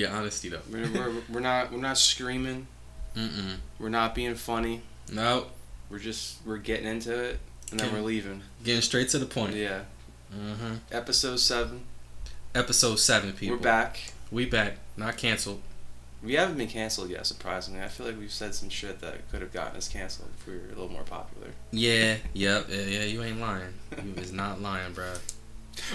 Yeah, honesty though. We're, we're, we're not we're not screaming. Mm-mm. We're not being funny. No, We're just we're getting into it and then we're leaving. getting straight to the point. Yeah. Mm-hmm. Episode seven. Episode seven, people. We're back. We back. Not canceled. We haven't been canceled yet, surprisingly. I feel like we've said some shit that could have gotten us canceled if we were a little more popular. Yeah. Yep. Yeah. Yeah. You ain't lying. You is not lying, bro.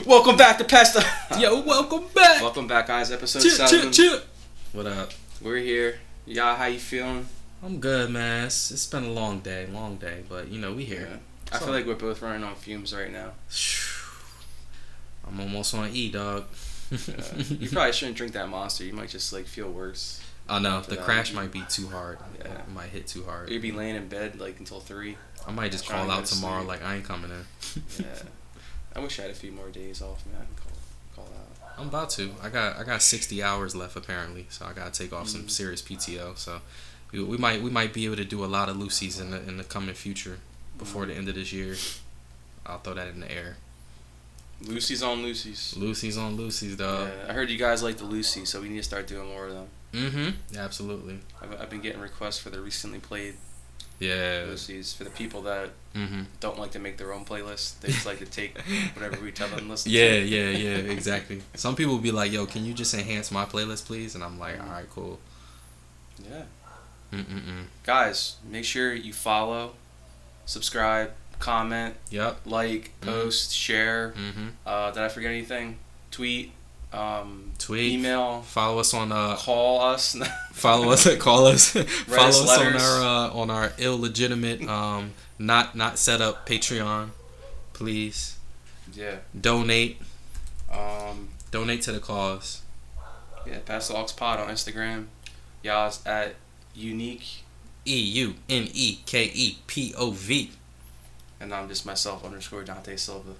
Welcome back to Pesta. Yo, welcome back. Welcome back, guys. Episode Chip, seven. chip, chip. What up? We're here. Y'all, how you feeling? I'm good, man. It's, it's been a long day, long day, but you know we here. Yeah. I So- feel like we're both running on fumes right now. I'm almost on E, dog. Uh, you probably shouldn't drink that monster. You might just like feel worse. Oh no, the Yeah. crash might be too hard. Yeah. It might hit too hard. You'd be laying in bed like until three. I might just call out to tomorrow sleep. like I ain't coming in. Yeah. I wish I had a few more days off, man. I can call call out. I'm about to. I got I got 60 hours left apparently, so I gotta take off some Mm. serious PTO. So we, we might we might be able to do a lot of Lucy's in the in the coming future before Mm. the end of this year. I'll throw that in the air. Lucy's on Lucy's. Lucy's on Lucy's, dog. yeah, I heard you guys like the Lucy, so we need to start doing more of them. Mm-hmm. Absolutely. I've, I've been getting requests for the recently played Yeah. Lucy's for the people that Mm-hmm. don't like to make their own playlist. They just like to take whatever we tell them to listen Yeah, to. yeah, yeah, exactly. Some people will be like, "Yo, can you just enhance my playlist, please?" And I'm like, "All right, cool." Yeah. Mm-mm-mm. Guys, make sure you follow, subscribe, comment, Yep. like, Mhm. post, share. Mm-hmm. Uh, did I forget anything? Tweet, um, Tweet. email, Follow us on uh. call us. Follow us. Call us. follow us on our uh, on our illegitimate um not not set up Patreon. Please yeah. donate. Um, Donate to the cause. yeah. Pass the Aux Pod on Instagram. Y'all's at unique, E U N E K E P O V. and I'm just myself underscore Dante Silva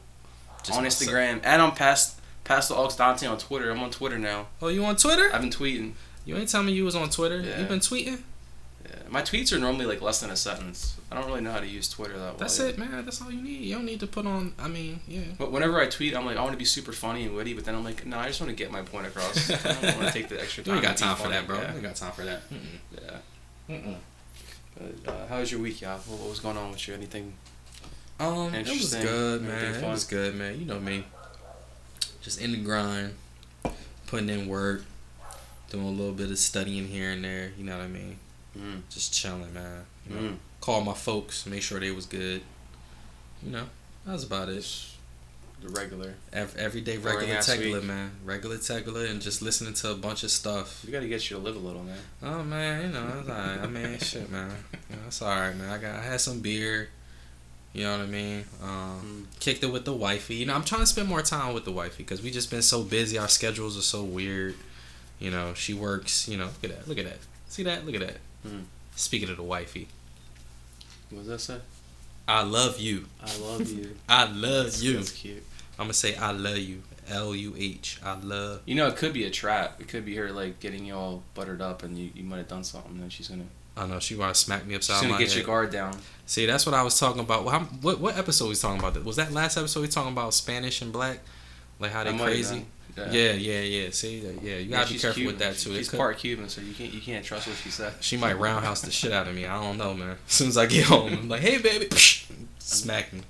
Just on myself. Instagram, and I'm past past the Aux Dante on Twitter. I'm on Twitter now. Oh, you on Twitter? I've been tweeting. You ain't telling me you was on Twitter. Yeah. You been tweeting? Yeah. My tweets are normally like less than a sentence. I don't really know how to use Twitter that way. That's it, man. That's all you need. You don't need to put on. I mean, yeah. But whenever I tweet, I'm like, I want to be super funny and witty, but then I'm like, no, I just want to get my point across. I don't want to take the extra You time. ain't got time for that, bro. Yeah. You ain't got time for that. Mm-mm. yeah. Mm-mm. But, uh, how was your week, y'all? What, what was going on with you? Anything? Um, it was good, man. It was good, man. You know me. Just in the grind, putting in work, doing a little bit of studying here and there. You know what I mean? Mm. Just chilling, man. You know, Mm. call my folks, make sure they was good. You know, that was about it. The regular. Ev- everyday regular tegular, man. Regular tegular, and just listening to a bunch of stuff. You got to get you to live a little, man. Oh man, you know, it's alright. I mean, shit, man. You know, it's alright, man. I got, I had some beer. You know what I mean? Um, Mm. kicked it with the wifey. You know, I'm trying to spend more time with the wifey because we just been so busy. Our schedules are so weird. You know, she works. You know, look at that. Look at that. See that? Look at that. Mm. Speaking of the wifey, What does that say? I love you. I love you. I love That's- you. That's cute. I'm gonna say I love you. L U H. I love. You know, it could be a trap. It could be her like getting you all buttered up, and you, you might have done something, and then she's gonna I don't know she want to smack me she's upside gonna my get head. your guard down. See, that's what I was talking about. Well, what what episode we talking about? Was that last episode we talking about Spanish and black, like how they I might have crazy? done. Yeah, yeah, yeah. See, that- yeah, you gotta be careful Cuban. with that too. She's part Cuban, so you can't you can't trust what she said. she might roundhouse the shit out of me. I don't know, man. As soon as I get home, I'm like, hey, baby, smack me.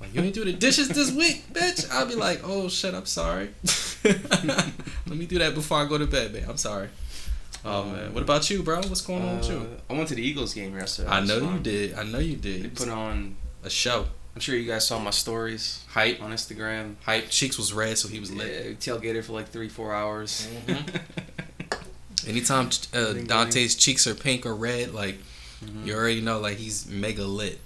Like, you ain't do the dishes this week, bitch. I'll be like, oh shit, I'm sorry. Let me do that before I go to bed, man. I'm sorry. Oh man, what about you, bro? What's going on with you? Uh, I went to the Eagles game yesterday. I know you did. I know you They did. put on. A show. I'm sure you guys saw my stories Hype. on Instagram. Hype. Cheeks was red, so he was lit. Yeah, tailgated for like three, four hours. Mhm. Anytime uh, Dante's cheeks are pink or red, like Mhm. you already know, like he's mega lit.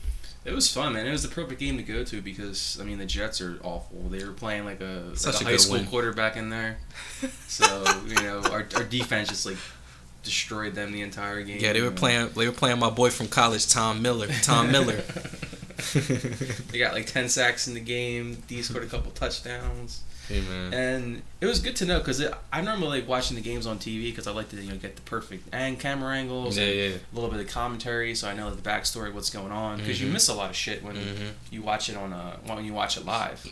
It was fun, man. It was the perfect game to go to because I mean the Jets are awful. They were playing like a, like a high school win. quarterback in there. So you know our, our defense just like destroyed them the entire game. Yeah, they were playing. They were playing my boy from college, Tom Miller. Tom Miller. they got like ten sacks in the game. D scored a couple touchdowns. Hey man. and it was good to know because I normally like watching the games on TV because I like to you know get the perfect and camera angles, Yeah, and yeah. a little bit of commentary, so I know the backstory, what's going on. Because Mhm. you miss a lot of shit when Mhm. you watch it on a when you watch it live.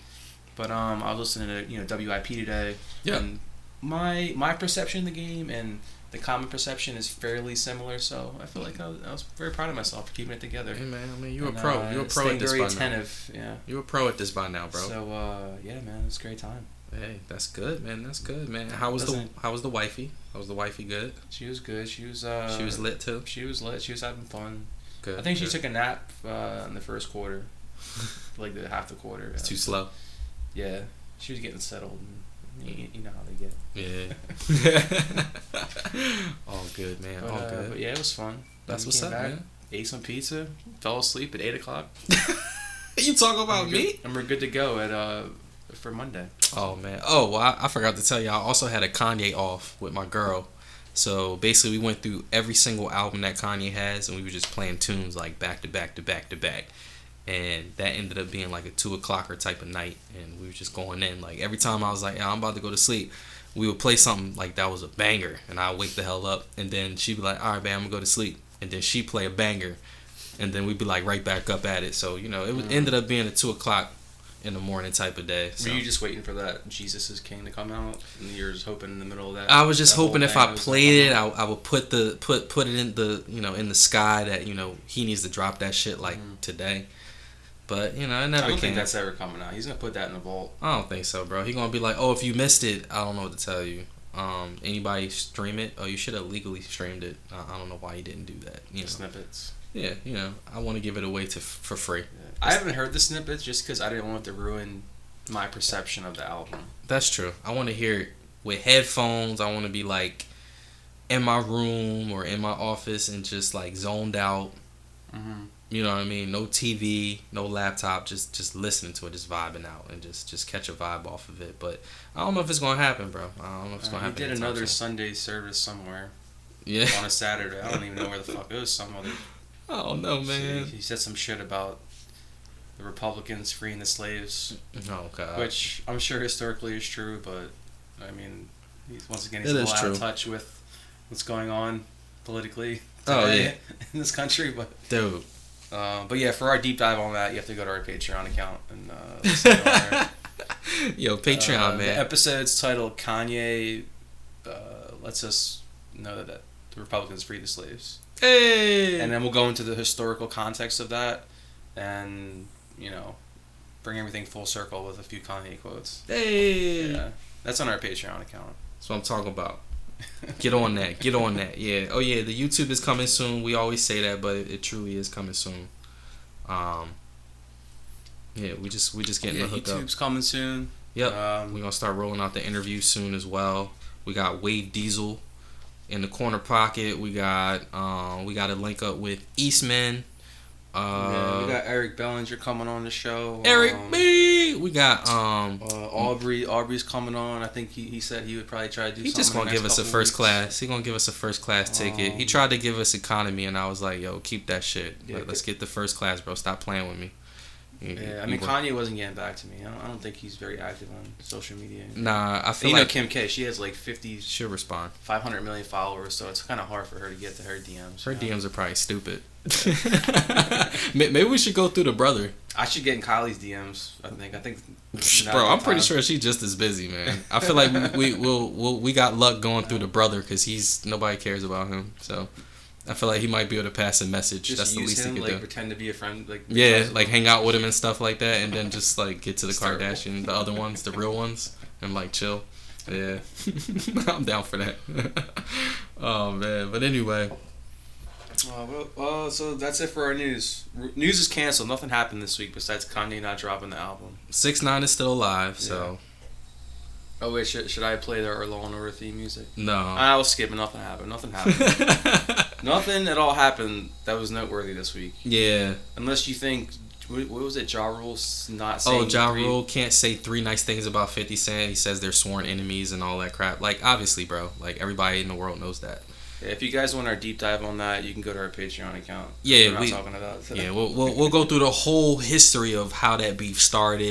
But um, I was listening to you know WIP today, Yeah. and my my perception of the game and the common perception is fairly similar. So I feel like I was, I was very proud of myself for keeping it together. Hey man, I mean you a And, pro. uh, you a pro at this very by now. attentive. Yeah. you're a pro at this by now, bro. So uh, yeah, man, it was a great time. hey, that's good, man. That's good, man. How was the How was the wifey? How was the wifey? Good. She was good. She was uh, she was lit too. She was lit. She was having fun. Good. I think she took a nap uh, in the first quarter, like the half the quarter. It's too slow. Yeah, she was getting settled. And you, you know how they get. Yeah. All good, man. But, All uh, good. but yeah, it was fun. That's what's up, back, man. Ate some pizza. Fell asleep at eight o'clock. You talk about And me? good- And we're good to go at uh for Monday. Oh man. Oh well, I, I forgot to tell you. I also had a Kanye off with my girl. So basically, we went through every single album that Kanye has, and we were just playing tunes like back to back to back to back. And that ended up being like a two o'clocker type of night, and we were just going in. Like every time I was like, yeah, I'm about to go to sleep, we would play something like that was a banger, and I wake the hell up, and then she'd be like, all right, man, I'm gonna go to sleep, and then she'd play a banger, and then we'd be like right back up at it. So you know, it Mm. ended up being a two o'clock in the morning type of day. So. Were you just waiting for that Jesus is King to come out, and you're just hoping in the middle of that? I was just hoping if I played it, I, I would put the put put it in the you know in the sky that you know he needs to drop that shit like Mhm. today. But you know, it never. I don't think that's ever coming out. He's gonna put that in the vault. I don't think so, bro. He gonna be like, oh, if you missed it, I don't know what to tell you. Um, anybody stream it? Oh, you should have legally streamed it. I, I don't know why you didn't do that. You know, Snippets. yeah, you know, I want to give it away to for free. Yeah. I haven't heard the snippets just because I didn't want it to ruin my perception of the album. That's true. I want to hear it with headphones. I want to be like in my room or in my office and just like zoned out. Mm-hmm. You know what I mean? No TV, no laptop, just just listening to it, just vibing out, and just just catch a vibe off of it. But I don't know if it's gonna happen, bro. I don't know if it's Uh, gonna happen. he did another soon. Sunday service somewhere Yeah. on a Saturday. I don't even know where the fuck it was. Some other. I don't know, man. he said some shit about the Republicans freeing the slaves, Oh god. which I'm sure historically is true, but I mean, he's once again he's It a little out of touch with what's going on politically. Oh, today in this country, but dude. Uh, but yeah, for our deep dive on that, you have to go to our Patreon account and uh, listen Yo, Patreon, Uh, The man. episode's titled Kanye uh, lets us know that the Republicans freed the slaves. hey. And then we'll go into the historical context of that and, you know, bring everything full circle with a few Kanye quotes. hey. Yeah. That's on our Patreon account. That's what I'm talking about. Get on that. Get on that. Yeah. Oh yeah, the YouTube is coming soon. We always say that, but it, it truly is coming soon. Um. Yeah, we just we just getting yeah, the hook up. YouTube's coming soon. Yep. Um, We're gonna start rolling out the interview soon as well. We got Wave Diesel in the corner pocket. We got um we got to link up with Eastman. Uh, yeah, we got Eric Bellinger coming on the show. Eric um, B. We got um Uh, Aubrey, Aubrey's coming on. I think he, he said he would probably try to do. he something just gonna give us a first weeks. class. He gonna give us a first class ticket. He Um, tried to give us economy, and I was like, "Yo, keep that shit. Yeah, Let, us get the first class, bro. Stop playing with me." You- Yeah, I mean Kanye wasn't getting back to me. I don't, I don't think he's very active on social media. Nah, I feel you know Kim K, she has like 50, she'll respond. 500 million followers, so it's kind of hard for her to get to her DMs. Her know? DMs are probably stupid. May- Maybe we should go through the brother. I should get in Kylie's DMs. I think. I think. Bro, I'm pretty sure she's just as busy, man. I feel like we we we'll, we'll, we got luck going through the brother because he's nobody cares about him. So I feel like he might be able to pass a message. Just That's the least him, he could like do. pretend to be a friend, like Yeah, like hang out with him and stuff like that, and then just like get to the. Kardashian, the other ones, the real ones, and like chill. Yeah, I'm down for that. oh man, but anyway, Uh, well, uh, so that's it for our news. R- news is canceled. Nothing happened this week besides Kanye not dropping the album. six nine is still alive, so Oh wait, should, should I play the Law and Order theme music? no. I was skipping. Nothing happened. Nothing happened. Nothing at all happened that was noteworthy this week. yeah. Unless you think, what, what was it? Ja Rule's not saying. Oh, Ja three- Rule can't say three nice things about 50 Cent. He says they're sworn enemies and all that crap. Like, obviously, bro. Like, everybody in the world knows that. If you guys want our deep dive on that, you can go to our Patreon account. Yeah, We're not we- talking about today. Yeah, we'll, we'll we'll go through the whole history of how that beef started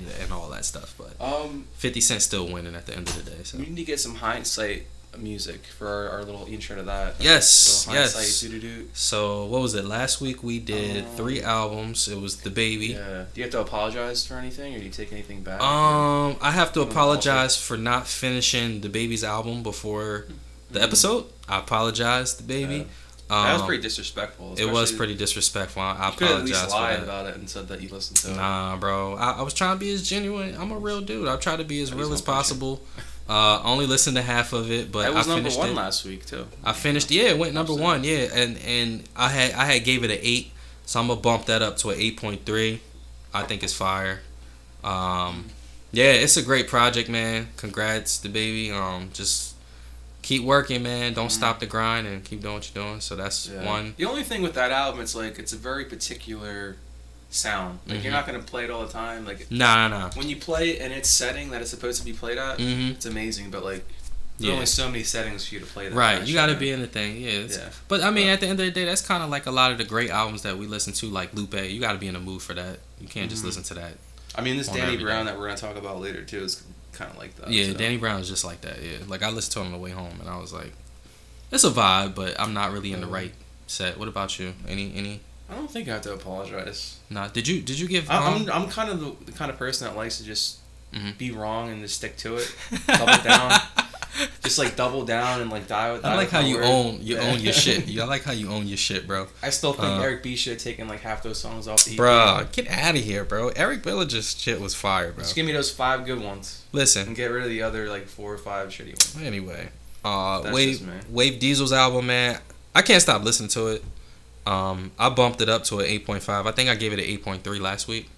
and, and all that stuff. But Um, Fifty Cent still winning at the end of the day. So we need to get some hindsight music for our, our little intro to that. Yes, yes. doo-doo-doo. so what was it? Last week we did Um, three albums. It was the baby. Yeah. Do you have to apologize for anything, or do you take anything back? Um, I have to apologize for not finishing the baby's album before the episode. I apologize, the baby. that was Um, pretty disrespectful. It was pretty disrespectful. I, I could at least lied about it and said that you listened to it. Nah, bro. I, I was trying to be as genuine. I'm a real dude. I try to be as That real as possible. Uh, only listened to half of it, but that was I number finished one it. last week too. I finished. Yeah, it went number one. Yeah, and and I had I had gave it an eight, so I'm gonna bump that up to an eight point three. I think it's fire. Um, yeah, it's a great project, man. Congrats, the baby. Um, just keep working, man. Don't Mhm. stop the grind and keep doing what you're doing. So that's Yeah. one. The only thing with that album, it's like it's a very particular sound. Like Mhm. you're not gonna play it all the time. Like Nah, nah. when you play it in its setting that it's supposed to be played at, Mm-hmm. it's amazing. But like there's Yeah. only so many settings for you to play that. Right, you got to be in the thing. Yeah, Yeah. But I mean, But- at the end of the day, that's kind of like a lot of the great albums that we listen to, like Lupe. You got to be in the mood for that. You can't just Mhm. listen to that. I mean, this Danny Brown day. that we're gonna talk about later too is kind of like that. yeah, so. Danny Brown is just like that. Yeah, like I listened to him on the way home, and I was like, it's a vibe, but I'm not really in the right set. What about you? Any any? I don't think I have to apologize. Nah. Did you did you give? I- Um, I'm I'm kind of the, the kind of person that likes to just Mhm. be wrong and just stick to it. double down. Just like double down and like die with. I like how you word. own you Yeah. own your shit. You- I like how you own your shit, bro. I still think Uh, Eric B should have taken like half those songs off the EP. Get out of here, bro. Eric Bellinger's shit was fire, bro. Just give me those five good ones Listen, and get rid of the other like four or five shitty ones. Anyway, uh, That's Wave just. Wave Diesel's album, man, I can't stop listening to it. Um, I bumped it up to an eight point five. I think I gave it an eight point three last week.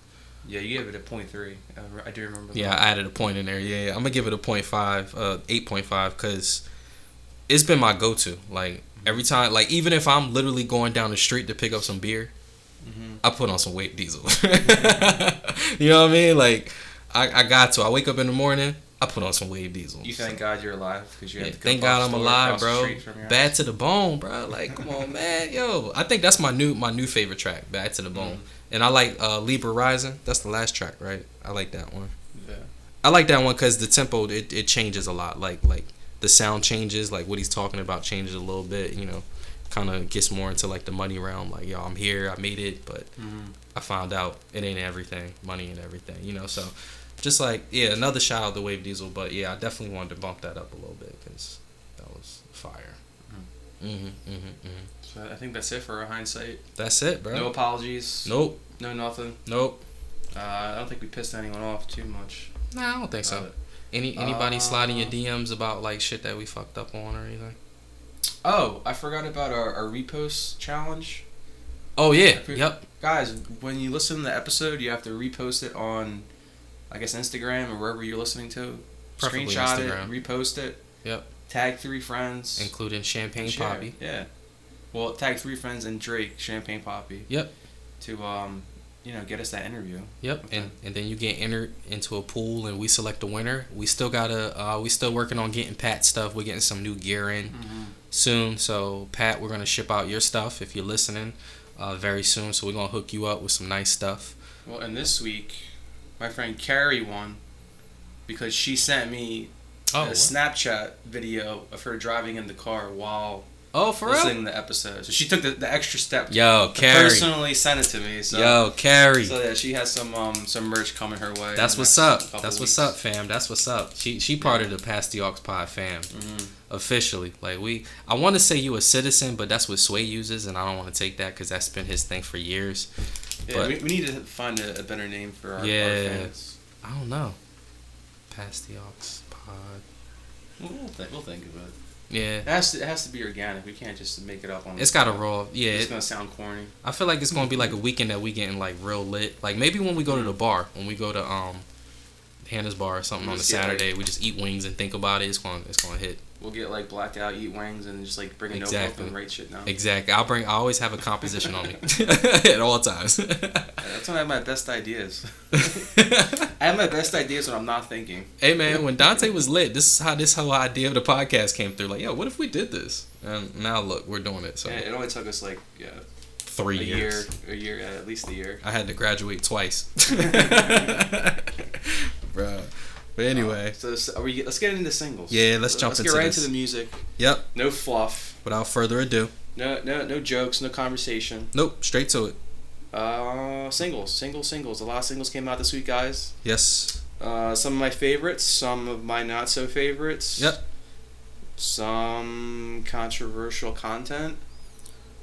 Yeah, you gave it a point three. I, I do remember. Yeah, that. I added a point in there. Yeah, yeah. I'm gonna give it a point five, uh, eight point five, cause it's been my go to. Like every time, like even if I'm literally going down the street to pick up some beer, Mhm. I put on some Wave Diesel. you know what I mean? Like I, I got to. I wake up in the morning. I put on some Wave Diesel. You So- thank God you're alive because you Yeah, have to go thank God I'm alive, bro. Bad to the bone, bro. Like, come on, man, yo. I think that's my new my new favorite track, Bad to the Bone. Mm. And I like uh, Libra Rising. That's the last track, right? I like that one. Yeah. I like that one because the tempo it, it changes a lot. Like like the sound changes. Like what he's talking about changes a little bit. You know, kind of gets more into like the money realm. Like yo, I'm here, I made it, but Mhm. I found out it ain't everything. Money and everything. You know, so just like yeah, another shout out to Wave Diesel. But yeah, I definitely wanted to bump that up a little bit because that was fire. Mm-hmm, mm-hmm, mm-hmm. So I think that's it for our hindsight. That's it, bro. No apologies. Nope. No nothing. Nope. Uh, I don't think we pissed anyone off too much. Nah, I don't think so. Uh, Any anybody uh, sliding your DMs about like shit that we fucked up on or anything? Oh, I forgot about our, our repost challenge. Oh yeah. Okay. Yep. Guys, when you listen to the episode, you have to repost it on, I guess, Instagram or wherever you're listening to. Preferably Screenshot Instagram. it, repost it. Yep. Tag three friends. Including Champagne. Papi. Yeah. Well, tag three friends and Drake, Champagne Papi. Yep. To um, you know, get us that interview. Yep. Okay. And and then you get entered into a pool and we select a winner. We still gotta uh we still working on getting Pat stuff. We're getting some new gear in soon. So Pat, we're gonna ship out your stuff if you're listening, uh very soon. So we're gonna hook you up with some nice stuff. Well, and this week, my friend Carrie won because she sent me Oh, a Snapchat video of her driving in the car while oh for real? listening to the episode. So she took the, the extra step Yo, Carrie. personally send it to me. So, Yo, Carrie. so yeah, she has some um some merch coming her way. That's what's up. That's what's weeks. up, fam. That's what's up. She she part of the Pass the Aux Pod fam Mhm. officially. Like we, I want to say you a citizen, but that's what Sway uses, and I don't want to take that because that's been his thing for years. Yeah, But- we, we need to find a, a better name for our, our fans. I don't know. Pass the Aux Pod. We'll, we'll, think, we'll think of it. Yeah, It has to it has to be organic. We can't just make it up on. It's got a roll. Yeah, It's it, gonna sound corny. I feel like it's gonna be like a weekend that we getting like real lit. Like maybe when we go to the bar, when we go to um Hannah's bar or something on a Just get, like- Saturday, we just eat wings and think about it. It's gonna it's gonna hit. We'll get like blacked out, eat wings, and just like bring a notebook Exactly. and write shit down. Exactly. I'll bring. I always have a composition on me at all times. That's when I have my best ideas. I have my best ideas when I'm not thinking. hey man, when Dante was lit, this is how this whole idea of the podcast came through. Like, yo, what if we did this? And now look, we're doing it. So Yeah, it only took us like yeah, three a years. year, a year, at least a year. I had to graduate twice. Bruh. But anyway, So, so are we? Let's get into singles. Yeah, let's jump Let's into get right this. into the music. yep. No fluff. Without further ado, No, no, no jokes. No conversation. nope, straight to it. Uh, singles, singles, singles. A lot of singles came out this week, guys. Yes. Uh, some of my favorites, some of my not so favorites. Yep. Some controversial content.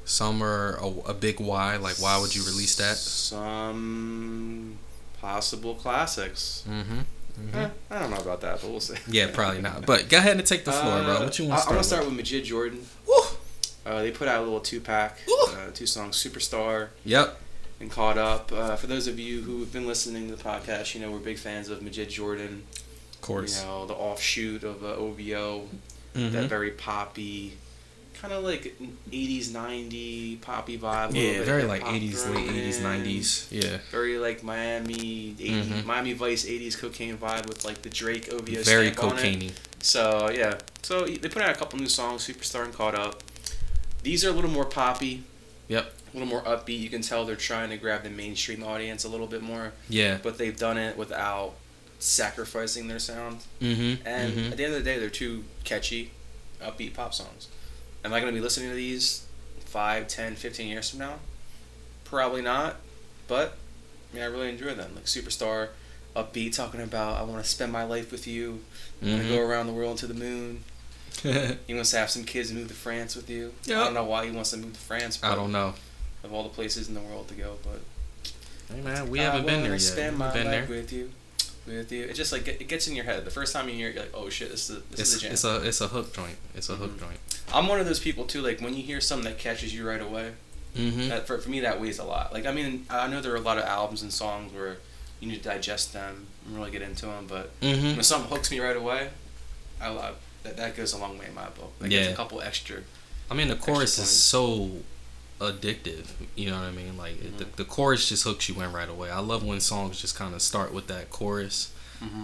Some are a, a big why. Like, why would you release that? Some possible classics. Mm-hmm. Eh, I don't know about that, but we'll see. Yeah, probably not. But go ahead and take the floor, bro. What you want Uh, I, to I start? want to start with Majid Jordan. Woo! Uh, they put out a little two pack, uh, two songs, Superstar Yep. and Caught Up. Uh, for those of you who have been listening to the podcast, you know we're big fans of Majid Jordan. Of course. You know, the offshoot of uh, OVO, that very poppy, kind of like 80s, 90s poppy vibe. Yeah, bit very like 80s, late 80s, 90s. Yeah. Very like Miami, 80, Mhm. Miami Vice 80s cocaine vibe with like the Drake OVO Very on it. cocaine So yeah, so they put out a couple new songs, Superstar and Caught Up. These are a little more poppy. Yep. A little more upbeat. You can tell they're trying to grab the mainstream audience a little bit more, Yeah. but they've done it without sacrificing their sound. Mm-hmm. And mm-hmm. at the end of the day, they're two catchy, upbeat pop songs. Am I going to be listening to these 5, 10, 15 years from now? Probably not, but I mean, I really enjoy them. Like Superstar, upbeat, talking about I want to spend my life with you. I want to Mm-hmm. go around the world to the moon. He wants to have some kids and move to France with you. I don't know why he wants to move to France. I don't know. Of all the places in the world to go, but Hey man, we haven't been there yet. Spend my been life there. with you, with you. It just like it gets in your head. The first time you hear it, you're like, oh shit, this is this It's, is a jam. it's a it's a hook joint. It's a hook Mhm. joint. I'm one of those people too. Like when you hear something that catches you right away, Mm-hmm. that for, for me that weighs a lot. Like I mean, I know there are a lot of albums and songs where you need to digest them and really get into them. But Mm-hmm. when something hooks me right away, I, I that that goes a long way in my book. Like it's Yeah. a couple extra. I mean, the chorus is so addictive. You know what I mean? Like it the, Mhm. the chorus just hooks you in right away. I love when songs just kind of start with that chorus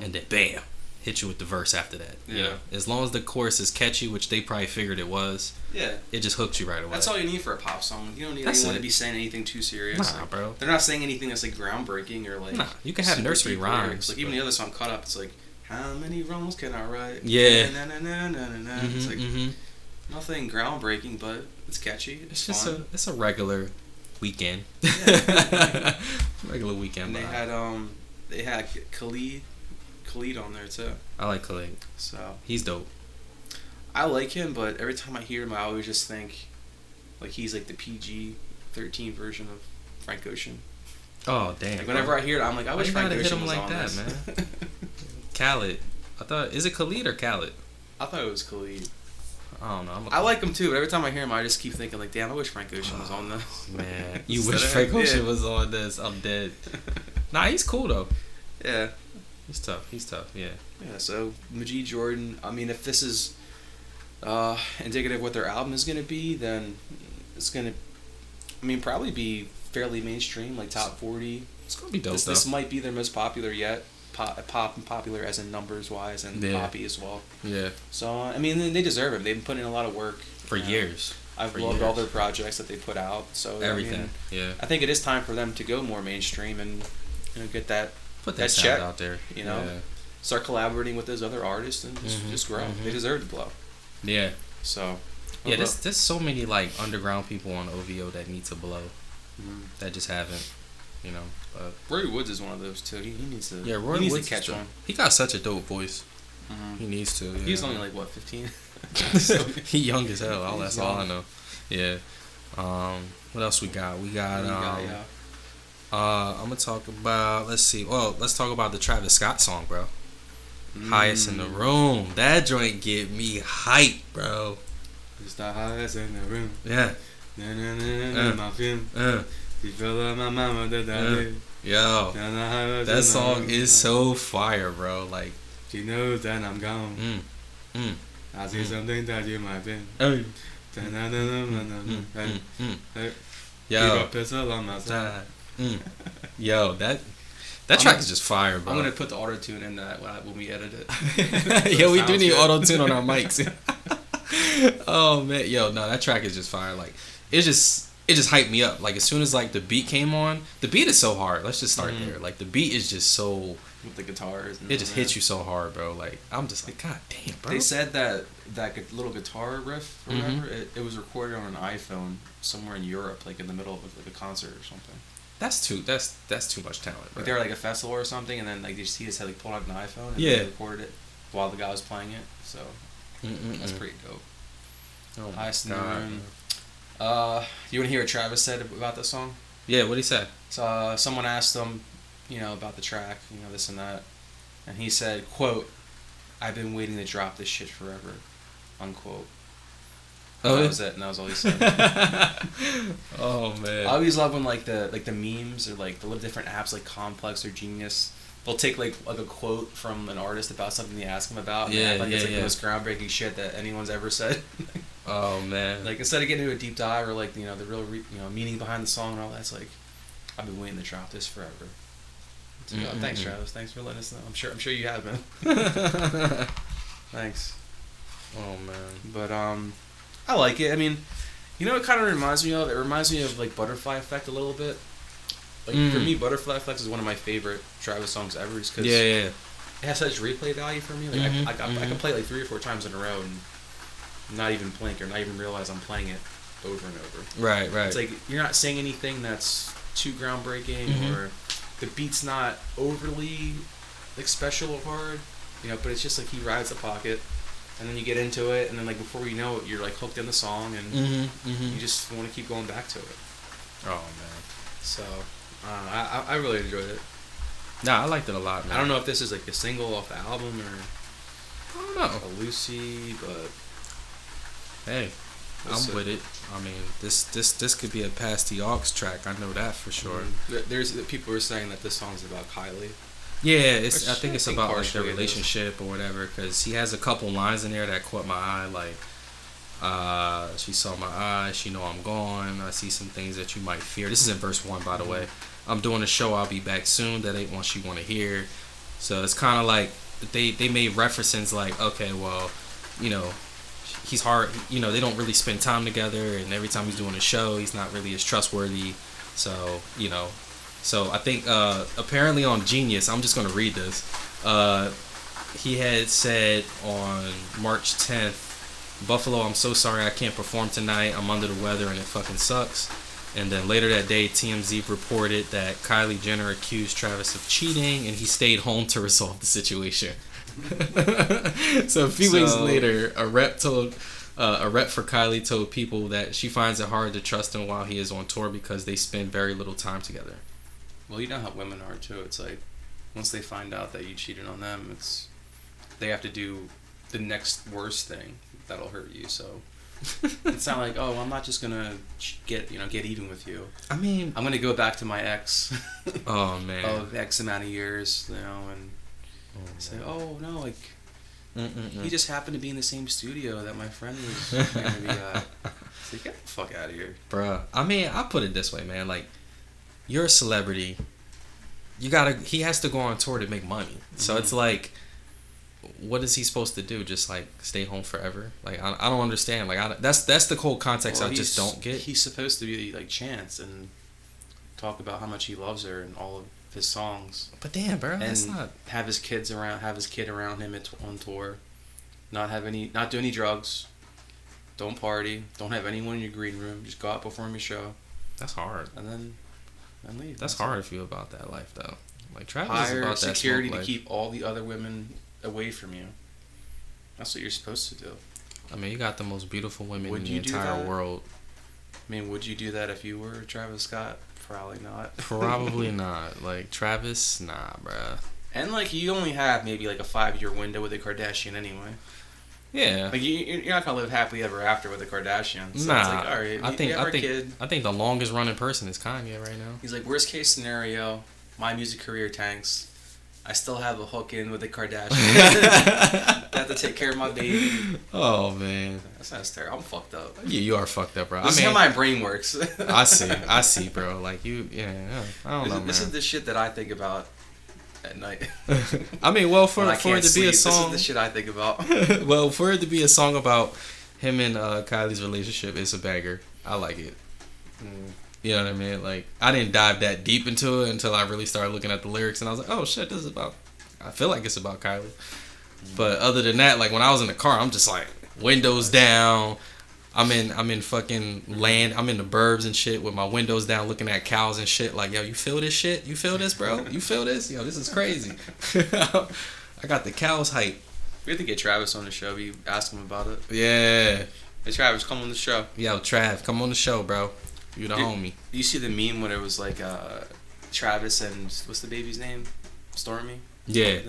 and then bam, hit you with the verse after that. You Yeah. know, as long as the chorus is catchy, which they probably figured it was, Yeah, it just hooks you right away. that's all you need for a pop song. You don't need That's anyone it. to be saying anything too serious. Nah, Like, bro. they're not saying anything that's like groundbreaking or like. Nah, you can have nursery rhymes. lyrics. Like even the other song, "Caught Up," it's like, how many wrongs can I write? Yeah. Na, na, na, na, na, na. Mhm, It's like mhm. nothing groundbreaking, but it's catchy. It's, It's just fun. a it's a regular weekend. Yeah. regular weekend. and they vibe. had um, they had Khalid, Khalid on there too. I like Khalid. So He's dope. I like him, but every time I hear him, I always just think like he's like the PG thirteen version of Frank Ocean. Oh damn. Like whenever I hear it, I'm like, I wish Frank gotta hit Ocean him was like on that, this. Khaled. I thought is it Khalid or Khaled? I thought it was Khalid. I don't know. I'm a, I like him too, but every time I hear him, I just keep thinking like, damn, I wish Frank Ocean was on this. man. You wish Frank Ocean was on this. I'm dead. Nah, he's cool though. Yeah. He's tough. He's tough. Yeah. Yeah, so Majid Jordan, I mean, if this is uh, indicative of what their album is going to be, then it's going to, I mean, probably be fairly mainstream, like top 40. It's gonna be dope This, though. this might be their most popular yet. Pop, pop and popular as in numbers wise and Yeah. poppy as well. yeah. So, I mean, they- they deserve it. They've been putting in a lot of work. For you know. years. I've For loved all their projects that they put out. So, I Everything. mean, yeah. I think it is time for them to go more mainstream and you know, get that Put that That's sound check, out there. you know? Yeah. start collaborating with those other artists and just, Mhm, just grow. mhm. They deserve to blow. Yeah. So Yeah. There's there's so many like underground people on OVO that need to blow Mhm. that just haven't. You know. But Roy Woods is one of those too. He, he needs to. yeah, Roy he needs Woods to catch one. He got such a dope voice. Mhm. He needs to. Yeah. He's only like what fifteen. he young as hell. All that's all I know. Yeah. Um. What else we got? We got. Um. yeah. Uh. I'm gonna talk about. Let's see. Well, let's talk about the Travis Scott song, bro. Highest in the Mm. room. That joint get me hype, bro. It's the highest in the room. Yeah. Na, na, na, na, Uh. my film. Uh. You feel like my mama that I Uh. Yo. Na, na, highest in That song is so fire, bro. Like. She knows that I'm gone. Mm. Mm. I see something that you might be. Mm, Mm, mm. Hey, Yo, a pistol on my side. Mm. Yo, that that I'm track gonna- is just fire, bro. I'm gonna put the auto tune in that when we edit it. yeah, we do need auto tune on our mics. oh man, yo, no, that track is just fire. Like, it's just it just hyped me up. Like as soon as like the beat came on, the beat is so hard. Let's just start Mhm. there. Like the beat is just so with the guitars. And it just all hits you so hard, bro. Like I'm just like, god damn, bro. They said that that little guitar riff, or Mhm. whatever, it, it was recorded on an iPhone somewhere in Europe, like in the middle of like a concert or something. that's too that's that's too much talent, bro. Like they were like a festival or something, and then like you see his head like pulled out an iPhone and Yeah. they recorded it while the guy was playing it. So Mm-mm-mm. that's pretty dope. Oh my Highest in the room. Uh, you want to hear what Travis said about this song? Yeah, what he said? So uh, someone asked him, you know, about the track, you know, this and that, and he said, "quote I've been waiting to drop this shit forever," unquote. Oh, that was it, and that was all he said. oh man. I always love when like the like the memes or like the little different apps like Complex or Genius. They'll take like like a quote from an artist about something they ask them about. And Yeah, like it's like yeah. the most groundbreaking shit that anyone's ever said. oh man. like instead of getting into a deep dive or like you know the real re- you know meaning behind the song and all that, it's like I've been waiting to drop this forever. It's like, oh, thanks. Travis. Thanks for letting us know. I'm sure I'm sure you have been. Thanks. Oh man. But um, I like it. I mean, you know, it kind of reminds me of. It reminds me of like Butterfly Effect a little bit. Like for Mm. me, Butterfly Effect is one of my favorite Travis songs ever. Is Because Yeah, yeah. it has such replay value for me. Like Mhm, I, I, I, I can play it like three or four times in a row and not even blink or not even realize I'm playing it over and over. Right, right. It's like you're not saying anything that's too groundbreaking Mhm. or the beat's not overly like special or hard, you know. But it's just like he rides the pocket, and then you get into it, and then like before you know it, you're like hooked in the song, and mm-hmm, mm-hmm. you just want to keep going back to it. oh man. So Um, I I I really enjoyed it. Nah, I liked it a lot, man. I don't know if this is like a single off the album or I don't know. a Lucy, but Hey, We'll I'm see. with it. I mean, this this this could be a past the aux track. I know that for sure. Mm-hmm. There- There's people are saying that this song's about Kylie. Yeah, it's. I think I it's think about like their partially it is. relationship or whatever. Because he has a couple lines in there that caught my eye. Like, uh, she saw my eyes. She know I'm gone. I see some things that you might fear. This is in verse one, by the mm-hmm. way. I'm doing a show. I'll be back soon. That ain't what you want to hear. So it's kind of like they they made references like, okay, well, you know, he's hard. You know, they don't really spend time together, and every time he's doing a show, he's not really as trustworthy. So you know, so I think uh, apparently on Genius, I'm just gonna read this. Uh, he had said on March 10th, Buffalo, I'm so sorry I can't perform tonight. I'm under the weather and it fucking sucks. And then later that day, TMZ reported that Kylie Jenner accused Travis of cheating, and he stayed home to resolve the situation. so a few weeks later, a rep told uh, a rep for Kylie told people that she finds it hard to trust him while he is on tour because they spend very little time together. Well, you know how women are too. It's like once they find out that you cheated on them, it's they have to do the next worst thing that'll hurt you. So it's not like oh, I'm not just gonna get you know get even with you. I mean, I'm gonna go back to my ex oh man, of X amount of years, you know, and say oh no, like Mm-mm-mm. he just happened to be in the same studio that my friend was gonna be at. It's like, get the fuck out of here. Bruh. I mean, I put it this way, man. Like, you're a celebrity. You gotta. He has to go on tour to make money. So Mhm. it's like, what is he supposed to do? Just like stay home forever? Like, I, I don't understand. Like, I, that's that's the whole context Well, I just don't get. He's supposed to be like Chance and talk about how much he loves her and all of his songs, But damn, bro, that's not. have his kids around, have his kid around him at, on tour, not have any, not do any drugs, don't party, don't have anyone in your green room, just go out perform your show, That's hard. and then and leave. That's it. hard if you about that life though. Like Travis is about that security to life. keep all the other women away from you. That's what you're supposed to do. I mean, you got the most beautiful women Would in the entire world. I mean, would you do that if you were Travis Scott? Probably not. Probably not. Like Travis, nah, bruh. And like you only have maybe like a five year window with a Kardashian anyway. Yeah. Like you, you're not gonna live happily ever after with a Kardashian. So Nah, it's like, all right, I think I think kid. I think the longest running person is Kanye right now. He's like, worst case scenario, my music career tanks. I still have a hook in with the Kardashians. I have to take care of my baby. Oh man, That sounds terrible. I'm fucked up. yeah, you are fucked up, bro. This I is mean, how my brain works. I see, I see, bro. Like you, yeah, I don't This, know, is, this is the shit that I think about at night. I mean, well, for for it to be a song, This is the shit I think about. well, for it to be a song about him and uh, Kylie's relationship, it's a banger. I like it. Mm. You know what I mean? Like I didn't dive that deep into it until I really started looking at the lyrics, and I was like, oh shit, this is about. I feel like it's about Kylie. But mm-hmm. other than that, like when I was in the car, I'm just like windows down. I'm in I'm in fucking land. I'm in the burbs and shit with my windows down, looking at cows and shit. Like yo, you feel this shit? You feel this, bro? You feel this? Yo, this is crazy. I got the cows hype. We have to get Travis on the show. We ask him about it. Yeah. Hey Travis, come on the show. Yo, Trav, come on the show, bro. You the Dude. homie. You see the meme when it was like uh, Travis and what's the baby's name? Stormi. Yeah.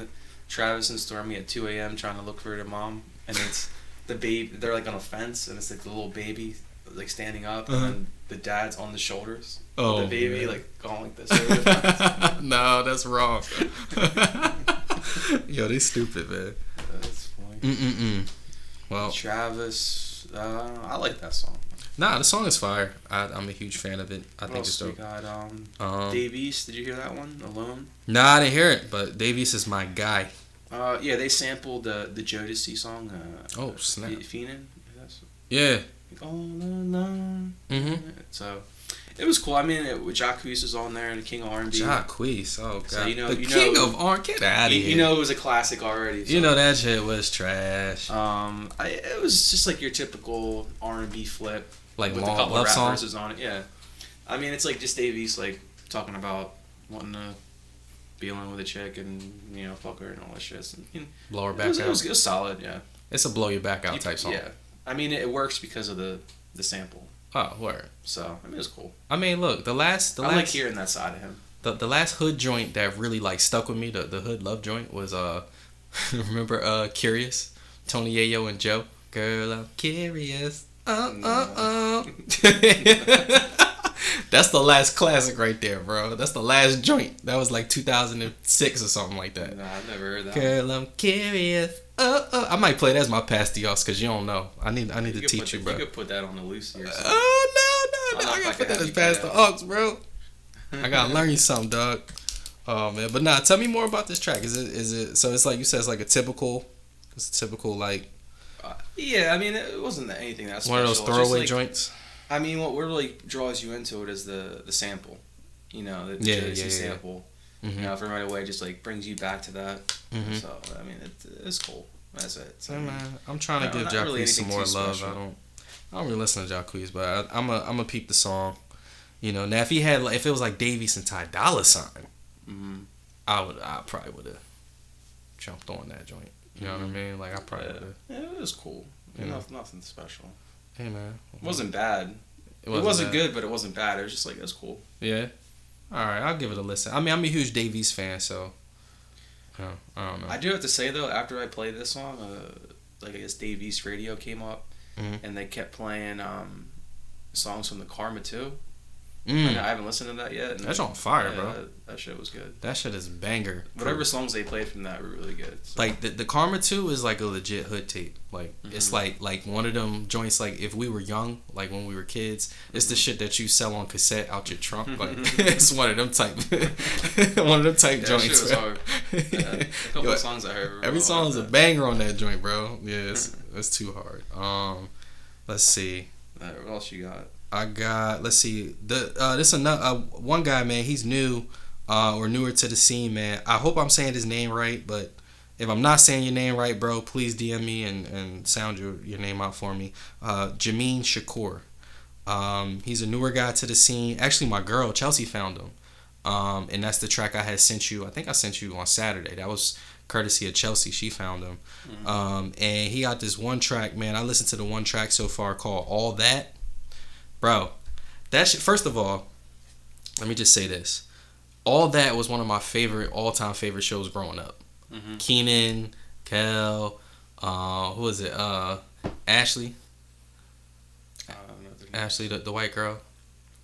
Travis and Stormi at 2 a.m. trying to look for their mom, and it's the baby. They're like on a fence, and it's like the little baby like standing up, Uh-huh. and then the dad's on the shoulders. Oh, the baby man. like going like this. over the fence. no, that's wrong. Yo, they stupid, man. That's funny. Mm-mm-mm. Well, Travis, uh, I like that song. Nah, the song is fire. I, I'm a huge fan of it. I What think it's we dope. got? Um, Um, Dave East, did you hear that one? Alone. nah, I didn't hear it, but Dave East is my guy. Uh, yeah, they sampled the the Jodeci song. Uh, Oh, snap. Fe- Feenin', I guess. Yeah. All alone. Mm-hmm. So it was cool. I mean, it, Jacquees was on there, and the King of R&B. Jacquees. Oh, God. So, you know- the you king know- of R. Get out of you, here. you know, it was a classic already. so- You know that shit was trash. Um, I, it was just like your typical R and B flip Like with a couple love rap song. verses on it. Yeah, I mean it's like just Dave East like talking about wanting to be alone with a chick and you know fuck her and all that shit. And, you know, Blow her it, back was, out. it, was, it was solid. Yeah, It's a blow your back out You- type song. Yeah, I mean it works because of the the sample. Oh, word. So I mean it was cool. I mean, look, the last, the I last, like hearing that side of him. the, the last hood joint that really like stuck with me, the, the hood love joint was uh remember uh Curious? Tony Yayo and Joe. Girl, I'm curious. Uh uh uh. That's the last classic right there, bro. That's the last joint. That was like 2006 or something like that. Nah, I've never heard that. Girl, I'm curious. Uh, uh. I might play that as my pastios because you don't know. I need I need to teach you, the- bro. You could put that on the loose here. Oh no, no, no! I I gotta I put that as past the aux, bro. I gotta learn you something, dog. Oh man, but nah, tell me more about this track. Is it is it so? It's like you said, it's like a typical, it's a typical like yeah, I mean it wasn't anything that special. one of those throwaway like- joints. I mean, what really draws you into it is the the sample. You know, the Yeah, Jodeci yeah, yeah. sample. Mm-hmm. You know, from right away, just like brings you back to that. Mhm. So I mean, it, it's cool. That's it. So, So, man, I'm trying to No, give not Jacquees really some anything more too love. special. I don't, I don't really listen to Jacquees, but I, I'm a I'm a peep the song. You know, now if he had like if it was like Dave East and Ty Dolla Sign, mhm. I would I probably would have jumped on that joint. You know what I Mhm. mean? Like I probably Yeah. Yeah, it was cool. Yeah. Nothing, nothing special. Hey man, It wasn't bad. It wasn't, good, but it wasn't bad. It was just like it was cool. Yeah. All right, I'll give it a listen. I mean, I'm a huge Dave East fan, so. you know, I don't know. I do have to say though, after I played this song, uh, like I guess Dave East Radio came up, Mhm. and they kept playing um, songs from the Karma Two. Mm, And I haven't listened to that yet. And that's on fire, yeah, bro. That, that shit was good. That shit is banger. Whatever songs they played from that were really good. So. Like the, the Karma Two is like a legit hood tape. Like it's Mhm. like like one of them joints. Like if we were young, like when we were kids, it's the shit that you sell on cassette out your trunk. Like it's one of them type, one of them type that joints. shit was. Yeah, a couple Yo, of songs I heard. were Every all song is a banger on that joint, bro. Yeah, it's, it's too hard. Um, let's see. Uh, what else you got? I got let's see the uh this another uh, one guy man he's new uh or newer to the scene man. I hope I'm saying his name right but if I'm not saying your name right bro please DM me and and sound your your name out for me. Uh Jameen Shakur. Um he's a newer guy to the scene. Actually my girl Chelsea found him. Um and that's the track I had sent you. I think I sent you on Saturday. That was courtesy of Chelsea. She found him. Mhm. um and he got this one track man. I listened to the one track so far called All That bro that shit first of all let me just say this. All that was one of my favorite all-time favorite shows growing up. Mm-hmm. Kenan Kel uh who is it? Uh ashley. I don't know ashley the, the white girl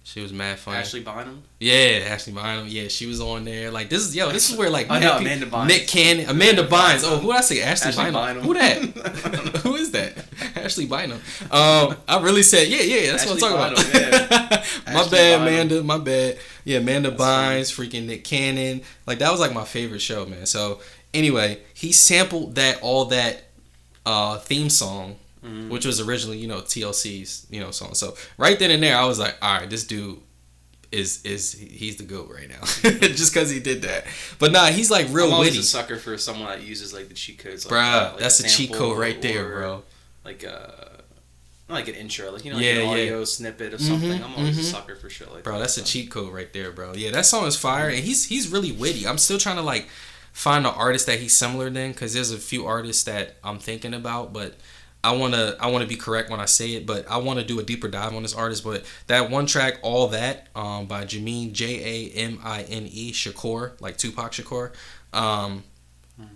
She was mad funny. Ashley Bynum. Yeah, Ashley Bynum. Yeah, she was on there. Like this is yo, this is where like know, peop- Amanda Bynes. Nick Cannon, Amanda Bynes. Oh, who did I say? Ashley, Ashley Bynum. Bynum. Who that? who is that? Ashley Bynum. Um, I really said yeah, yeah. That's what I'm Ashley talking about. my Ashley bad, Bynum. Amanda. My bad. Yeah, Amanda That's funny. Bynes, freaking Nick Cannon. Like that was like my favorite show, man. So anyway, he sampled that all that uh, theme song Mhm. which was originally you know TLC's you know song. So right then and there, I was like, all right, this dude is is he's the goat right now, just because he did that. But nah, he's like real I'm always witty, a sucker for someone that uses like the cheat codes. Like bruh. that, like that's a cheat code right there, bro. Like uh, like an intro, like you know, Yeah, like an yeah. audio snippet of something. Mhm, I'm always a mhm. sucker for shit like Bro, that. that's a so. cheat code right there, bro. Yeah, that song is fire, and he's he's really witty. I'm still trying to like find an artist that he's similar than, because there's a few artists that I'm thinking about, but I wanna I wanna be correct when I say it, but I wanna do a deeper dive on this artist. But that one track, all that, um, by Jameen J A M I N E Shakur, like Tupac Shakur, um,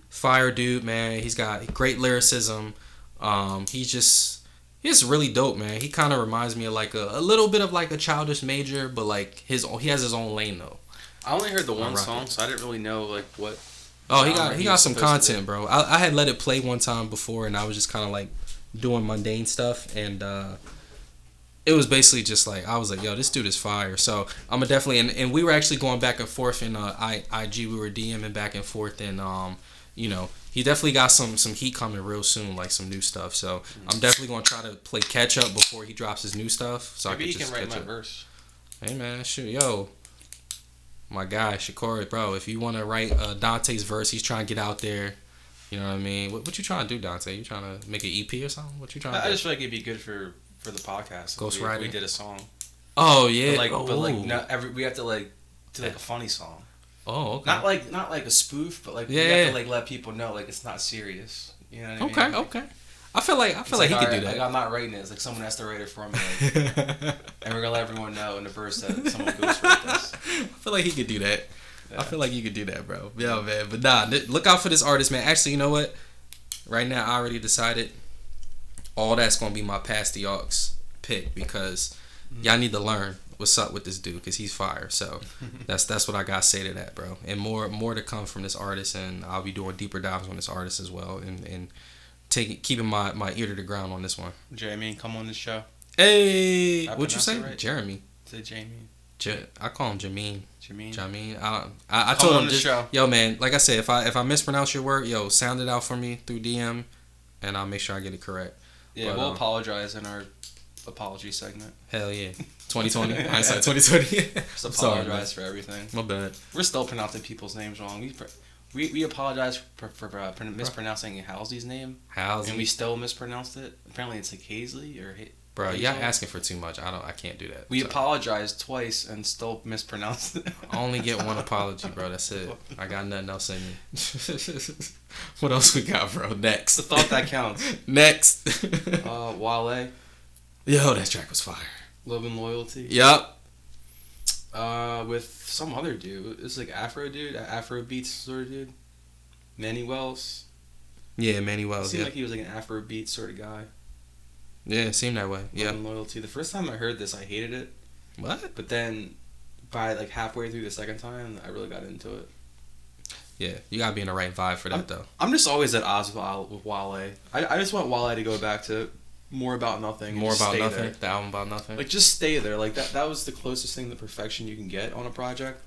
fire dude, man. He's got great lyricism. Um, he's just he's really dope, man. He kind of reminds me of like a, a little bit of like a childish major, but like his he has his own lane though. I only heard the one song, so I didn't really know like what. Oh, he got he he got some content, bro. I, I had let it play one time before, and I was just kind of like doing mundane stuff, and uh, it was basically just like I was like, "Yo, this dude is fire." So I'm definitely, and, and we were actually going back and forth in uh, I, IG. We were DMing back and forth, and um, you know, he definitely got some some heat coming real soon, like some new stuff. So I'm definitely gonna try to play catch up before he drops his new stuff. So Maybe I can can just write catch my up. verse. Hey man, shoot, yo, my guy Shakori, bro. If you want to write uh, Dante's verse, he's trying to get out there. You know what I mean? What, what you trying to do, Dante? You trying to make an EP or something? What you trying to I, I just feel like it'd be good for for the podcast. if Ghost we. We did a song, oh yeah, but like, oh, but like, not every we have to like do like a eh. funny song. oh okay, Not like not like a spoof, but like we Yeah, have yeah. to like let people know like it's not serious. You know what I mean? okay, okay. I feel like I feel like, he could alright, do Like that. I'm not writing it. It's like someone has to write it for me, like, and we're gonna let everyone know in the verse that someone goes write this. I feel like he could do that. I feel like you could do that, bro. Yeah, man. But nah, look out for this artist, man. Actually, you know what? Right now, I already decided all that's gonna be my Pass the Aux pick because mm-hmm. y'all need to learn what's up with this dude because he's fire. So that's that's what I gotta say to that, bro. And more more to come from this artist, and I'll be doing deeper dives on this artist as well, and and taking keeping my my ear to the ground on this one. Jamie, come on the show. Hey, what'd you say, right? Jeremy? Say Jamie. J- I call him Jameen. Jamie. Jameen. I I, I told him just, show. yo man, like I said, if I if I mispronounce your word, yo, sound it out for me through DM, and I'll make sure I get it correct. Yeah, But, we'll um, apologize in our apology segment. Hell yeah, 2020 hindsight 2020. Just I'm sorry, apologize for everything. My bad. We're still pronouncing people's names wrong. We pr- we, we apologize for, for uh, pron- mispronouncing Halsey's name, How's and we still mispronounced it. Apparently, it's like Hazley or ha- bro? Y'all asking for too much. I don't. I can't do that. We So, apologized twice and still mispronounced it. I only get one apology, bro. That's it. I got nothing else in me. what else we got, bro? Next. the thought that counts. Next. Uh, Wale, Yo, that track was fire. Love and Loyalty. Yup. Uh, with some other dude. It's like Afro dude, Afro beats sort of dude. Mannywellz. Yeah, Mannywellz. Seemed Yeah. like he was like an Afro beat sort of guy. Yeah, it seemed that way. Love Yeah. Loyalty. The first time I heard this, I hated it. What? But then, by like halfway through the second time, I really got into it. Yeah, you gotta be in the right vibe for that though. I'm just always at odds with Wale. With Wale. I, I just want Wale to go back to more about nothing. More about nothing. there. The album about nothing. Like just stay there. Like that. That was the closest thing to perfection you can get on a project.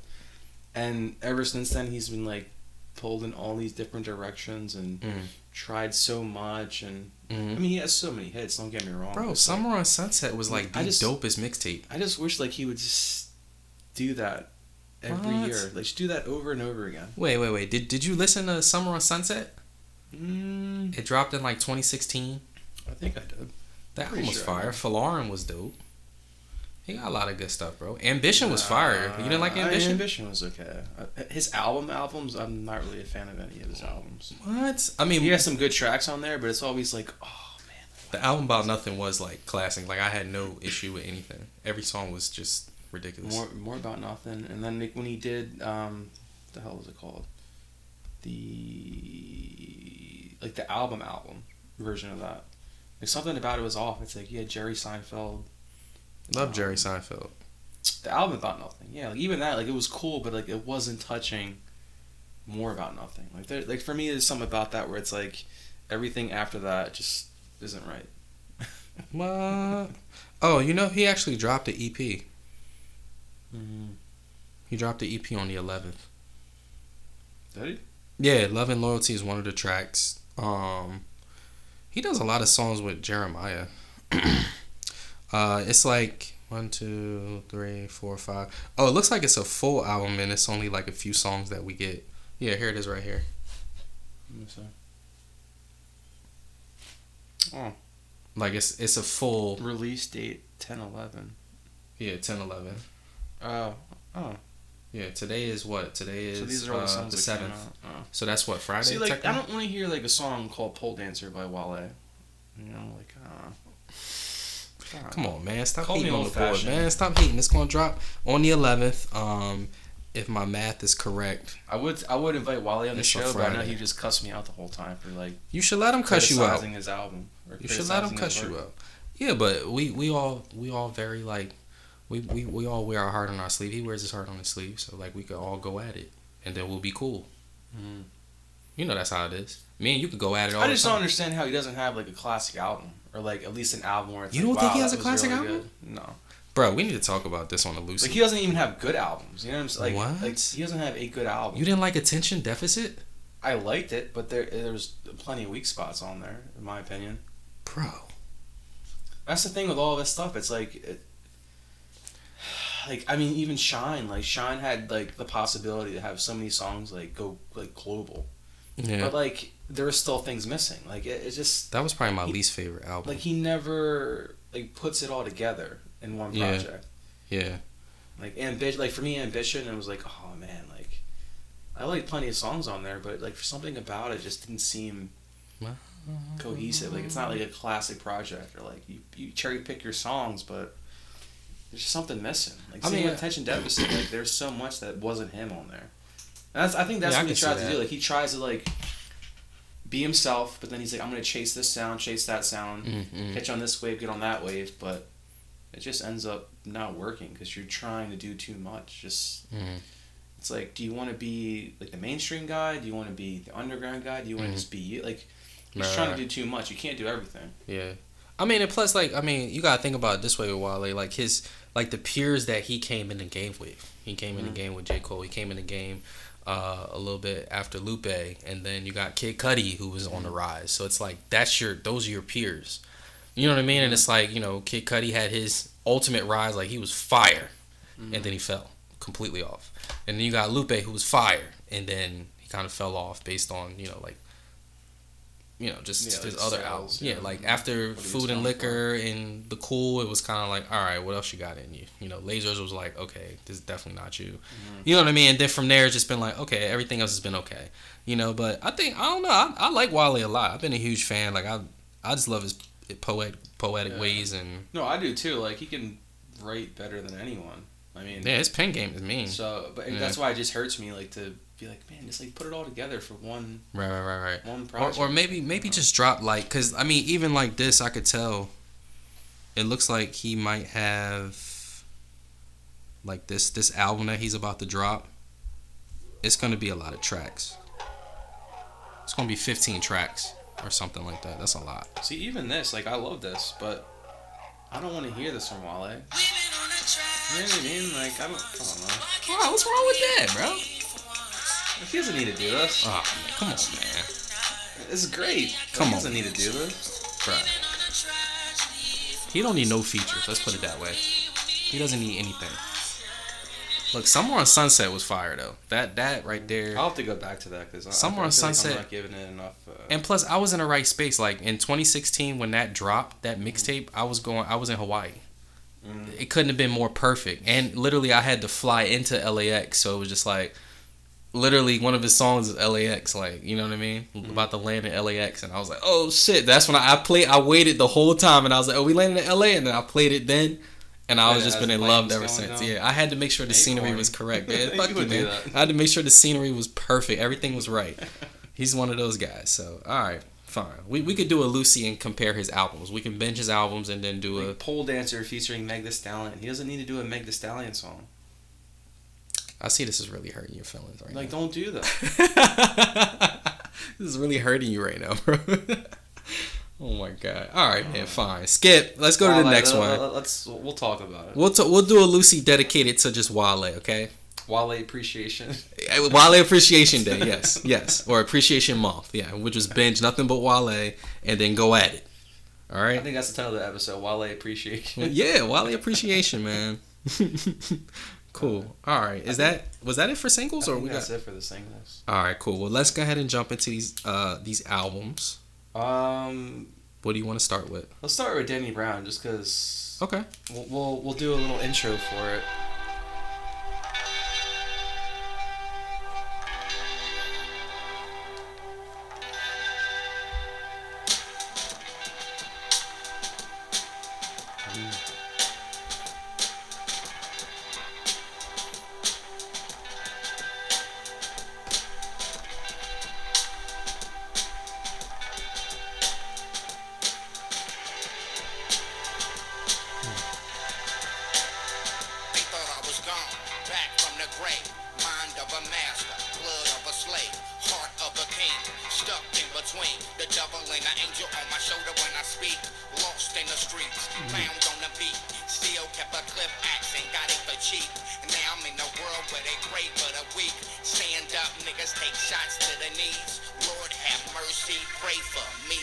And ever since then, he's been like pulled in all these different directions and Mm. tried so much. And I Mhm. mean, he has so many hits. Don't get me wrong. Bro, Summer on Sunset was like the I just- dopest mixtape. I just wish like he would just do that every What? year. Like just do that over and over again. Wait, wait, wait. Did did you listen to Summer on Sunset? Mm, It dropped in like 2016. I think I did. That Pretty album was sure fire. Folarin was dope. He got a lot of good stuff, bro. Ambition was fire. You didn't like Ambition? Ambition was okay. Uh, His album albums, I'm not really a fan of any of his albums. What? I mean, He has some good tracks on there, but it's always like, oh man. the album about nothing was like classic. Like I had no issue with anything. Every song was just ridiculous. More more about nothing. And then when he did, um, what the hell was it called? The like the album album version of that. Like something about it was off. It's like yeah, Jerry Seinfeld. Love Jerry Seinfeld. the album about nothing. Yeah, like even that, like it was cool, but like it wasn't touching more about nothing. Like there, like for me, there's something about that where it's like everything after that just isn't right. What? Oh, you know, he actually dropped the EP. Mm-hmm. He dropped the EP on the 11th. Did he? Yeah, Love and Loyalty is one of the tracks. Um, he does a lot of songs with Jeremiah. uh, it's like one, two, three, four, five. Oh, it looks like it's a full album, and it's only like a few songs that we get. Yeah, here it is right here. Let me see. Oh, Like it's it's a full release date 10 11. yeah 10 11 Oh, oh. yeah today is what today is So these are all uh, the songs the seventh. Oh. so that's what Friday See, like I don't want to hear like a song called "Pole Dancer" by Wale. You know, like uh. God. Come on, man. Stop Call hating on the board, man. Stop hating. It's gonna drop on the 11th. Um, if my math is correct, I would I would invite Wale on the show, but I know he just cussed me out the whole time for like you should let him cuss you out. criticizing his album. You should let him cuss you out. Yeah, but we we all we all very like we, we we all wear our heart on our sleeve. He wears his heart on his sleeve, so like we could all go at it, and then we'll be cool. Mm. You know that's how it is. Me and you could go at it all I the just time. don't understand how he doesn't have like a classic album or like at least an album where it's You don't think wow, he has a classic really album? good. No, Bro, we need to talk about this on the loose. like he doesn't even have good albums. You know what I'm saying? Like, What? like he doesn't have a good album. you didn't like Attention Deficit, I liked it, but there there's plenty of weak spots on there, in my opinion. bro. That's the thing with all this stuff. It's like, it, like I mean, even Shine, like Shine had like the possibility to have so many songs like go like global, Yeah, but like there were still things missing. Like it, it just that was probably my he- least favorite album. like he never like puts it all together in one project. yeah, yeah. Like ambition, like for me, ambition. It was like, oh man, like I like plenty of songs on there, but like for something about it just didn't seem cohesive. Like it's not like a classic project or like you, you cherry pick your songs, but there's just something missing. Like I I mean, mean, uh, attention deficit. Like there's so much that wasn't him on there. And that's I think that's Yeah, I what he can tries to that. do. Like he tries to like be himself, but then he's like, I'm gonna chase this sound, chase that sound, mm pitch on this wave, get on that wave, but it just ends up not working because you're trying to do too much. Just mm it's like, do you want to be like the mainstream guy? Do you want to be the underground guy? Do you want to Mhm. just be you? Like, you're just trying to do too much. You can't do everything. Yeah. I mean, and plus, like, I mean, you gotta think about it this way with Wale. Like his, like the peers that he came in the game with. He came in the game with J Cole. He came in the game uh, a little bit after Lupe, and then you got Kid Cudi who was on the rise. So it's like that's your, those are your peers. You know what I mean? And it's like you know, Kid Cudi had his ultimate rise. Like he was fire, Mm-hmm. and then he fell completely off. And then you got Lupe who was fire, and then he kind of fell off based on you know like. You know, just Yeah, his like other sales, albums. yeah. Yeah, like after What he was Food and Liquor and the Cool, it was kind of like, all right, what else you got in you? You know, Lasers was like, okay, this is definitely not you. Mm-hmm. You know what I mean? And then from there, it's just been like, okay, everything else has been okay. You know, but I think I don't know. I, I like Wale a lot. I've been a huge fan. Like I, I just love his poetic poetic Yeah. ways and No, I do too. Like he can write better than anyone. I mean, yeah, his pen game is mean. so but Yeah. that's why it just hurts me like to be like, man, just like put it all together for one Right, right, right, right. one Or, project. or maybe maybe just drop like because I mean even like this I could tell it looks like he might have like this this album that he's about to drop it's gonna be a lot of tracks it's gonna be 15 tracks or something like that that's a lot See, even this, like I love this, but I don't want to hear this from Wale. You know what I mean? Like I don't. Come on, man. wow what's wrong with that bro He doesn't need to do this. oh man, come on man This is great. Come he on. doesn't need to do this. bro he don't need no features let's put it that way he doesn't need anything look somewhere on sunset was fire though that that right there I'll have to go back to that because Somewhere on Sunset- I'm not giving it enough. Uh, And plus, I was in the right space. Like in 2016, when that dropped, that mixtape, I was going. I was in Hawaii. Mm. It couldn't have been more perfect. And literally, I had to fly into LAX, so it was just like, literally, one of his songs is LAX. Like, you know what I mean? Mm-hmm. About the land in LAX, and I was like, oh shit. That's when I, I played. I waited the whole time, and I was like, oh, we landed in LA, and then I played it then. And I Yeah, was just been in love ever since. down. Yeah, I had to make sure the scenery was correct. Man, fuck you, man. I had to make sure the scenery was perfect. Everything was right. He's one of those guys. So, all right. fine. We we could do a Lucy and compare his albums. We can binge his albums and then do a. Pole dancer featuring Meg The Stallion. He doesn't need to do a Meg The Stallion song. I see this is really hurting your feelings right Like, now. don't do that. this is really hurting you right now, bro. oh my god. All right, man. Fine. Skip. Let's go to the next one. let- Let's we'll talk about it. We'll t- we'll do a Lucy dedicated to just Wale. Okay. Wale appreciation. Uh, Wale Appreciation Day. Yes. Yes. Or Appreciation Month. Yeah. Which was binge nothing but Wale and then go at it. All right. I think that's the title of the episode. Wale appreciation. Yeah. Wale Appreciation, man. Cool. All right. Is that was that it for singles I or think we got? that's it for the singles. All right. Cool. Well, let's go ahead and jump into these uh these albums. Um, What do you want to start with? let's start with Danny Brown, just because Okay. we'll, we'll we'll do a little intro for it. Shots to the knees. Lord have mercy, pray for me.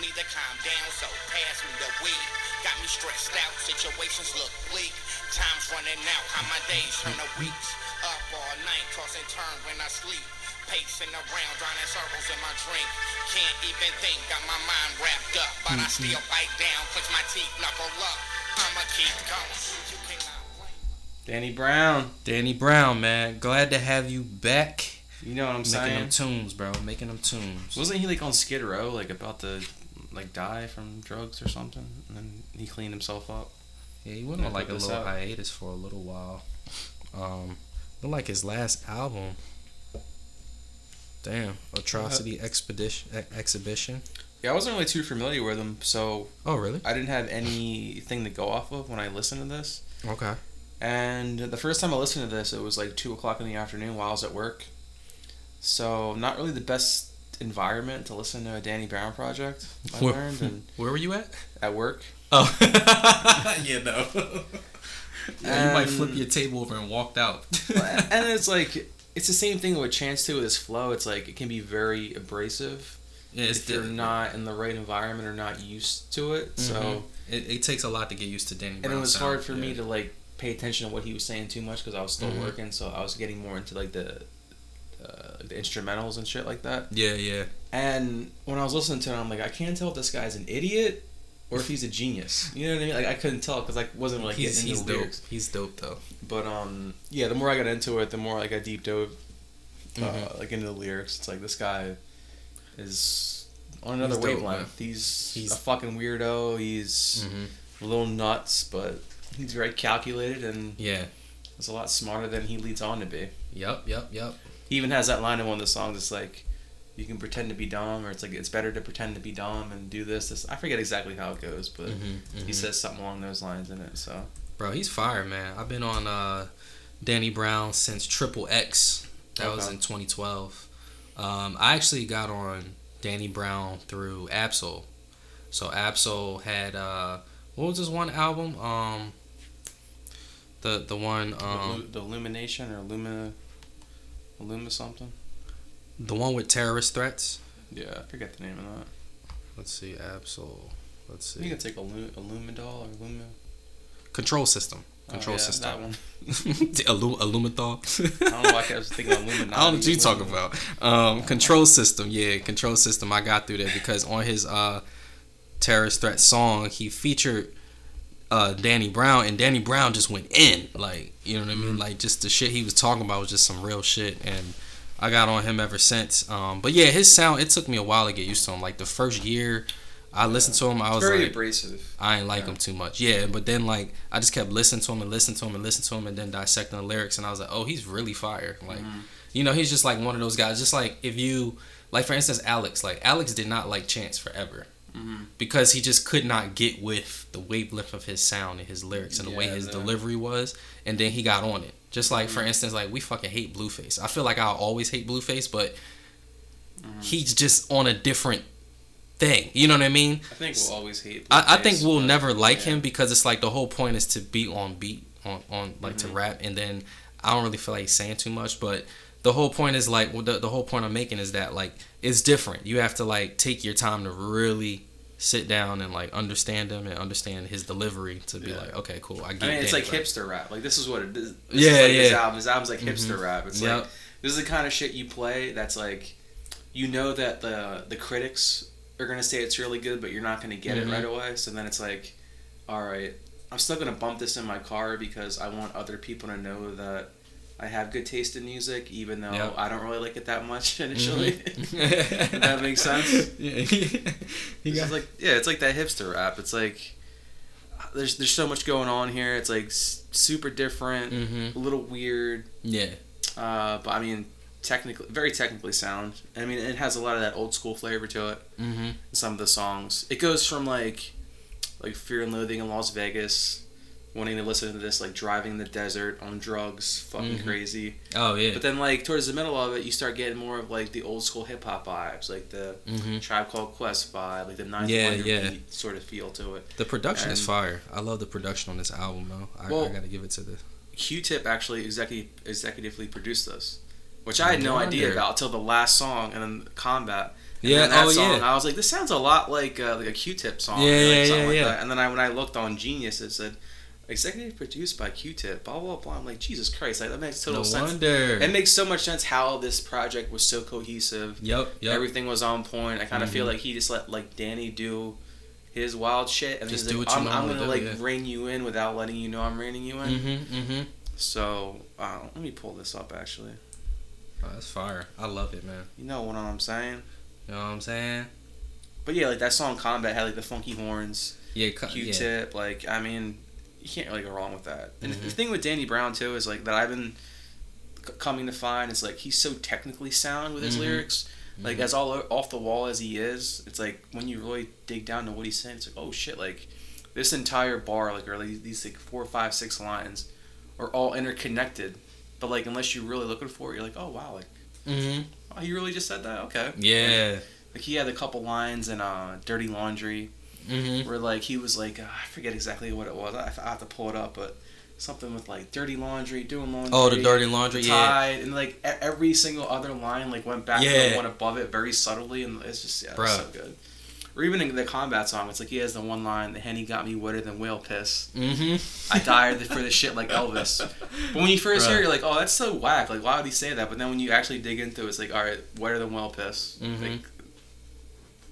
Need to calm down, so pass me the weed. Got me stressed out, situations look bleak. Time's running out, how my days turn to weeks. Up all night, toss and turn when I sleep. Pacing around, drowning circles in my drink. Can't even think, got my mind wrapped up. But I still mm-hmm. bite down, clench my teeth, knuckle up. I'ma keep going. You cannot blame Danny Brown, Danny Brown, man. Glad to have you back. You know what I'm saying? Making them tunes, bro. Making them tunes. Wasn't he like on Skid Row, like about to like die from drugs or something, and then he cleaned himself up? Yeah, he went on like a little out. hiatus for a little while. Um, looked like his last album. Damn, Atrocity Expedition e- Exhibition. Yeah, I wasn't really too familiar with him, so Oh, really? I didn't have anything to go off of when I listened to this. Okay. And the first time I listened to this, it was like two o'clock in the afternoon while I was at work. So not really the best environment to listen to a Danny Brown project. I Where- learned and Where were you at? at work. Oh, yeah, no. yeah, you might flip your table over and walked out. and it's like it's the same thing with Chance too with his flow. It's like it can be very abrasive yeah, it's if you're the- not in the right environment or not used to it. So Mhm. It, it takes a lot to get used to Danny. Brown and it was sound, hard for yeah. me to like pay attention to what he was saying too much because I was still Mhm. working. So I was getting more into like the uh, the instrumentals and shit like that. Yeah, yeah. And when I was listening to him, I'm like, I can't tell if this guy's an idiot or if he's a genius. You know what I mean? Like I couldn't tell because I wasn't like he's getting he's into the dope. lyrics. He's dope though. But um, yeah, the more I got into it, the more like I deep dove, uh, Mhm. like into the lyrics. It's like this guy is on another He's wavelength. he's, He's- a fucking weirdo. He's Mm-hmm. a little nuts, but he's very calculated and Yeah. is a lot smarter than he leads on to be. Yep. Yep. Yep. He even has that line in one of the songs. It's like. You can pretend to be dumb, or it's like it's better to pretend to be dumb and do this. This I forget exactly how it goes, but Mhm, he mhm. says something along those lines in it. So Bro, he's fire, man. I've been on uh, Danny Brown since Triple X. That was in 2012. Um, I actually got on Danny Brown through Ab-Soul. So Ab-Soul had uh, what was this one album? Um, the the one the, um, Lu- the illumination or Luma, Luma something. the one with terrorist threats. Yeah, I forget the name of that. Let's see, Ab-Soul. Let's see, it's like Illu- Illumidol or Luma. Control System. Oh, Control yeah, System. That one. Illu- Illuminthal. I don't know why I was thinking Illuminati. I don't know what you talking about. Um, control system, yeah, control system. I got through that because on his uh, terrorist threat song, he featured uh, Danny Brown, and Danny Brown just went in, like you know what I mean, like just the shit he was talking about was just some real shit, and I got on him ever since. Um, but yeah, his sound it took me a while to get used to him. Like the first year I listened to him. I was Very like, abrasive. I ain't like Yeah. him too much. Yeah, but then like I just kept listening to him and listening to him and listening to him and then dissecting the lyrics and I was like, oh, he's really fire. Like, Mm-hmm. you know, he's just like one of those guys. Just like if you, like for instance, Alex. Like Alex did not like Chance forever. Mhm. Because he just could not get with the wavelength of his sound and his lyrics and the way his Mm-hmm. delivery was, and then he got on it. Just like for instance, like we fucking hate Blueface. I feel like I'll always hate Blueface, but Mm-hmm. he's just on a different thing. You know what I mean? I think we'll always hate. I, I think we'll but, never like yeah. him because it's like the whole point is to be on beat on on like Mm-hmm. to rap and then I don't really feel like he's saying too much but the whole point is like well, the, the whole point I'm making is that like it's different you have to like take your time to really sit down and like understand him and understand his delivery to be Yeah. like okay cool I get it. I mean, it's like hipster rap. Like this is what it is. This Yeah, is like His album. His album's like hipster rap. It's Yep. like this is the kind of shit you play. That's like, you know that the the critics are gonna say it's really good, but you're not gonna get Mhm. it right away. So then it's like, all right, I'm still gonna bump this in my car because I want other people to know that. I have good taste in music, even though Yep. I don't really like it that much initially. Mhm. that makes sense? yeah you got like yeah, it's like that hipster rap. It's like there's there's so much going on here. It's like s- super different, Mhm. a little weird, yeah uh, but I mean technically very technically sound. I mean it has a lot of that old school flavor to it. mm-hmm. Some of the songs. It goes from like like Fear and Loathing in Las Vegas, wanting to listen to this like driving in the desert on drugs, fucking Mhm. crazy. oh yeah But then like towards the middle of it, you start getting more of like the old school hip hop vibes, like the hmm Tribe Called Quest vibe, like the Nine Yeah, yeah. beat sort of feel to it. the production is fire I love the production on this album though I, Well- I gotta give it to the Q-Tip actually executive, executively produced this, which I had no idea about until the last song and then Combat. And Yeah, that oh, song, yeah. I was like, this sounds a lot like uh, like a Q-Tip song. Yeah, or, like, yeah, something yeah, like yeah. That. And then I, when I looked on Genius, it said executive produced by Q-Tip. Blah blah blah. I'm like, Jesus Christ, like, that makes total no sense. wonder It makes so much sense how this project was so cohesive. Yep, yep. Everything was on point. I kind of feel Mhm. like he just let like Danny do his wild shit, and Just do like, what you I'm, I'm gonna like yeah. rein you in without letting you know I'm reining you in. Mm-hmm, mm-hmm. So uh, let me pull this up. Actually, Oh, that's fire. I love it, man. you know what I'm saying. You know what I'm saying? But yeah, like that song "Combat" had like the funky horns, Yeah, cu- yeah. Q-tip. Like I mean, you can't really go wrong with that. And Mhm. the thing with Danny Brown too is like that I've been c- coming to find is like he's so technically sound with his Mhm. lyrics. Like Mhm. as all off the wall as he is, it's like when you really dig down to what he's saying, it's like oh shit, like this entire bar, like or like these like four, five, six lines, are all interconnected. But like unless you're really looking for it, you're like oh wow, like Mm-hmm. oh you really just said that, okay. Yeah. Like he had a couple lines in uh, "Dirty Laundry" Mm-hmm. where like he was like uh, I forget exactly what it was. I, I have to pull it up, but something with like "dirty laundry," doing laundry. Oh, the dirty laundry. Yeah. And like every single other line like went back to Yeah. the one above it very subtly, and it's just yeah, it's so good. Or even in the combat song, it's like he has the one line, "The henny got me wetter than whale piss." Mm-hmm. I died for this shit like Elvis. But when you first Bruh. hear, it, you're like, "Oh, that's so whack!" Like, why would he say that? But then when you actually dig into it, it's like, "All right, wetter than whale piss." Mhm. Like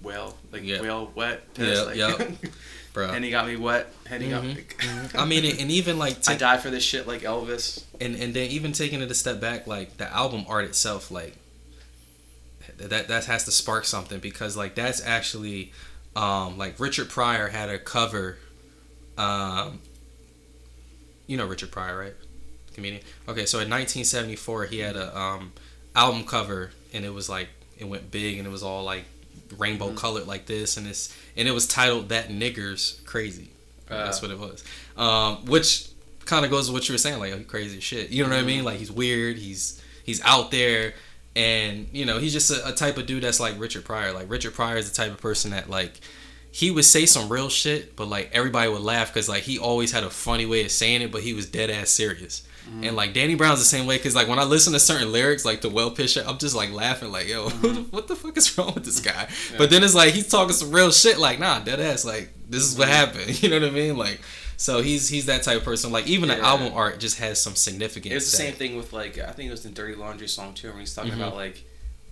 whale, like Yeah. whale wet piss. Yep, like, yep. Bro. Henny got me wet. Henny got Mhm, me. mhm. I mean, and even like, I die for this shit like Elvis. and and then even taking it a step back, like the album art itself, like that that has to spark something because like that's actually, um, like Richard Pryor had a cover, um, you know Richard Pryor, right? Comedian. Okay, so in 1974 he had a um album cover and it was like it went big and it was all like rainbow Mm-hmm. colored like this and it's and it was titled that niggers crazy that's Uh. what it was um which kind of goes with what you were saying like oh, crazy shit you know what i Mm-hmm. mean like he's weird he's he's out there and you know he's just a, a type of dude that's like richard pryor like richard pryor is the type of person that like he would say some real shit but like everybody would laugh because like he always had a funny way of saying it but he was dead ass serious. Mm-hmm. and like Danny Brown's the same way because like when I listen to certain lyrics like the well pitch I'm just like laughing like yo what the fuck is wrong with this guy? But then it's like he's talking some real shit like nah dead ass like this is what happened you know what I mean? Like so he's he's that type of person. Like even the album art just has some significance It's the same thing with like I think it was the Dirty Laundry song too, when he's talking Mhm. about like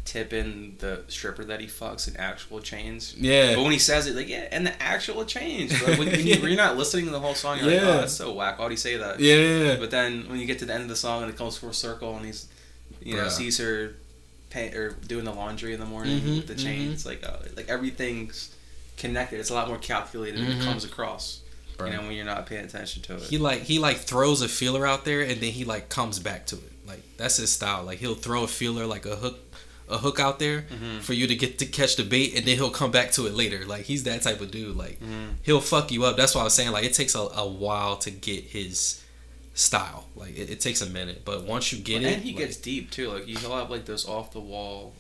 tipping the stripper that he fucks in actual chains. yeah But when he says it, like yeah, and the actual change. But when, when you, you're not listening to the whole song, you're like, Yeah. oh, that's so whack. Why would he say that? yeah But then when you get to the end of the song and it comes full circle and he's, you know, sees her, pay, or doing the laundry in the morning Mhm, with the chain, mhm. it's like uh, like everything's connected. It's a lot more calculated. and Mhm. It comes across. You know when you're not paying attention to it. He like he like throws a feeler out there and then he like comes back to it. Like that's his style. Like he'll throw a feeler like a hook a hook out there Mhm. for you to get to catch the bait and then he'll come back to it later. Like he's that type of dude. Like Mhm. he'll fuck you up. That's why I was saying like it takes a, a while to get his style. Like it, it takes a minute, but once you get and it, he like, gets deep too. Like he'll have like those off the wall.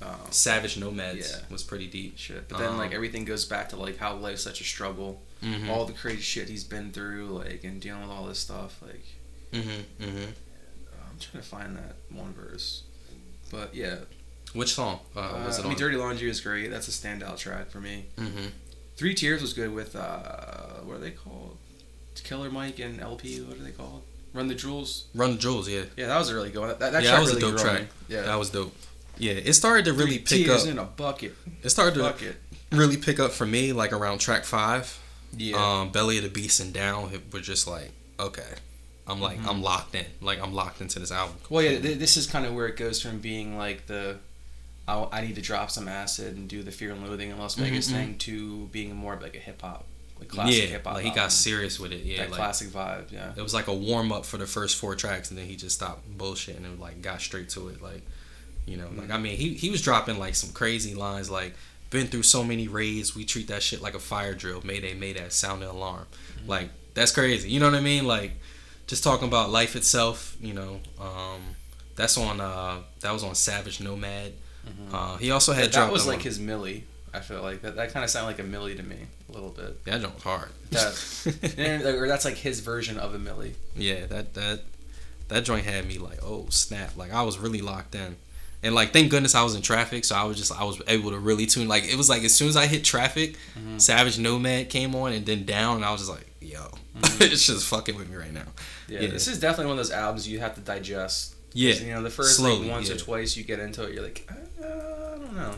Um, Savage Nomads Yeah. was pretty deep. shit. But then like Um, everything goes back to like how life's such a struggle. Mhm. All the crazy shit he's been through, like and dealing with all this stuff. Like Mhm. Mhm. I'm trying to find that one verse. But yeah, Which song? Uh, uh, was it I mean, on? Dirty Laundry is great. That's a standout track for me. Mhm. Three Tears was good with uh, what are they called? Killer Mike and El-P. What are they called? Run the Jewels. Run the Jewels. Yeah. Yeah, that was a really good. One. That, that Yeah, that was a dope track. Yeah, That was dope. Yeah, it started to really Three pick tears up. in a bucket. It started to Bucket. really pick up for me like around track five. Yeah. Um, Belly of the Beast and Down. It was just like okay, I'm like Mhm. I'm locked in. Like I'm locked into this album. Well, yeah, th- this is kind of where it goes from being like the, I, I need to drop some acid and do the Fear and Loathing in Las Vegas Mhm, thing to being more of like a hip hop, like classic yeah, hip hop. like he got serious with it. Yeah, that like classic vibe. Yeah. it was like a warm up for the first four tracks, and then he just stopped bullshitting and like got straight to it. Like, you know, like I mean, he he was dropping like some crazy lines like. Been through so many raids, we treat that shit like a fire drill. Mayday, mayday, sound the alarm. Like that's crazy. You know what I mean? Like just talking about life itself. You know, um, that's on. Uh, that was on Savage Nomad. Mhm. Uh, he also had that was like his Millie. I feel like that, that kind of sounded like a Millie to me a little bit. that joint was hard. That- or that's like his version of a Millie. yeah, that that that joint had me like, oh snap! Like I was really locked in, and like thank goodness I was in traffic, so I was just I was able to really tune. Like it was like as soon as I hit traffic, Mhm. Savage Nomad came on, and then down, and I was just like, yo, Mhm. it's just fucking with me right now. Yeah, Yeah. this is definitely one of those albums you have to digest. Yeah, You know, the first Slowly, like once or twice you get into it, you're like, uh, I don't know.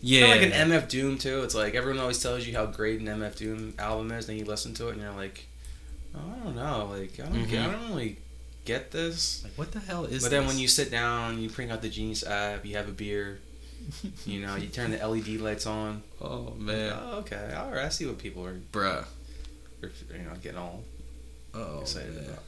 yeah, Kind of like an MF Doom too. It's like everyone always tells you how great an MF Doom album is, then you listen to it and you're like, oh, I don't know, like I don't, get, I Mhm. don't really get this. Like what the hell is? This? But then this? when you sit down, you bring out the Genius app, you have a beer, you know, you turn the LED lights on. oh Like, man, oh, okay, all right, I see what people are, bruh, are you know, getting all oh excited man. about.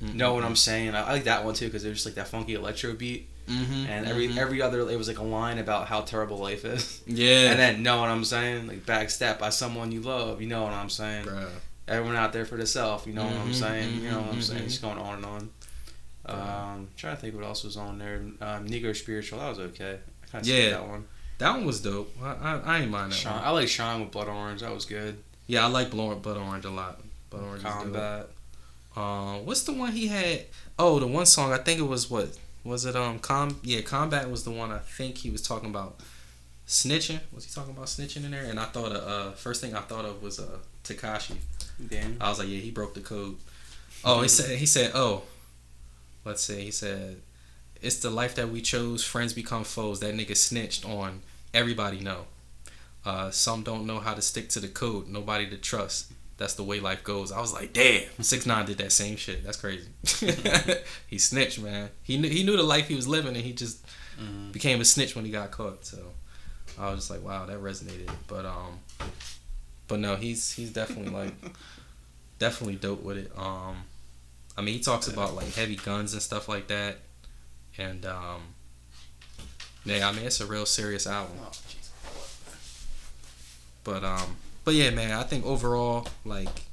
Know what I'm saying? I, I like that one too because there's just like that funky electro beat, Mm-hmm, and every every other it was like a line about how terrible life is. yeah, And then know what I'm saying? Like backstep by someone you love. You know what I'm saying? bruh. Everyone out there for the self. You know what I'm Mhm, saying? You know what I'm mhm, saying? mhm. Just going on and on. Um, trying to think what else was on there. Um, Negro spiritual. That was okay. I kind of Yeah. that one. That one was dope. I I, I ain't mind that Shine, one. I like Shine with blood orange. That was good. Yeah, I like Blood, Orange a lot. Blood Orange. Combat. Um, what's the one he had? Oh, the one song. I think it was what was it? Um, com. Yeah, Combat was the one. I think he was talking about snitching. Was he talking about snitching in there? And I thought, uh, uh first thing I thought of was uh Tekashi. Damn. I was like, yeah, he broke the code. Oh, he said, he said, oh, let's see. He said, it's the life that we chose. Friends become foes. That nigga snitched on everybody. Know. Uh, some don't know how to stick to the code. Nobody to trust. That's the way life goes. I was like, damn. Six nine did that same shit. That's crazy. he snitched, man. He knew he knew the life he was living, and he just Mhm. became a snitch when he got caught. So I was just like, wow, that resonated. But um, but no, he's he's definitely like definitely dope with it. Um, I mean, he talks about like heavy guns and stuff like that, and um, yeah, I mean, it's a real serious album. Oh. But um, but yeah, man, I think overall, like,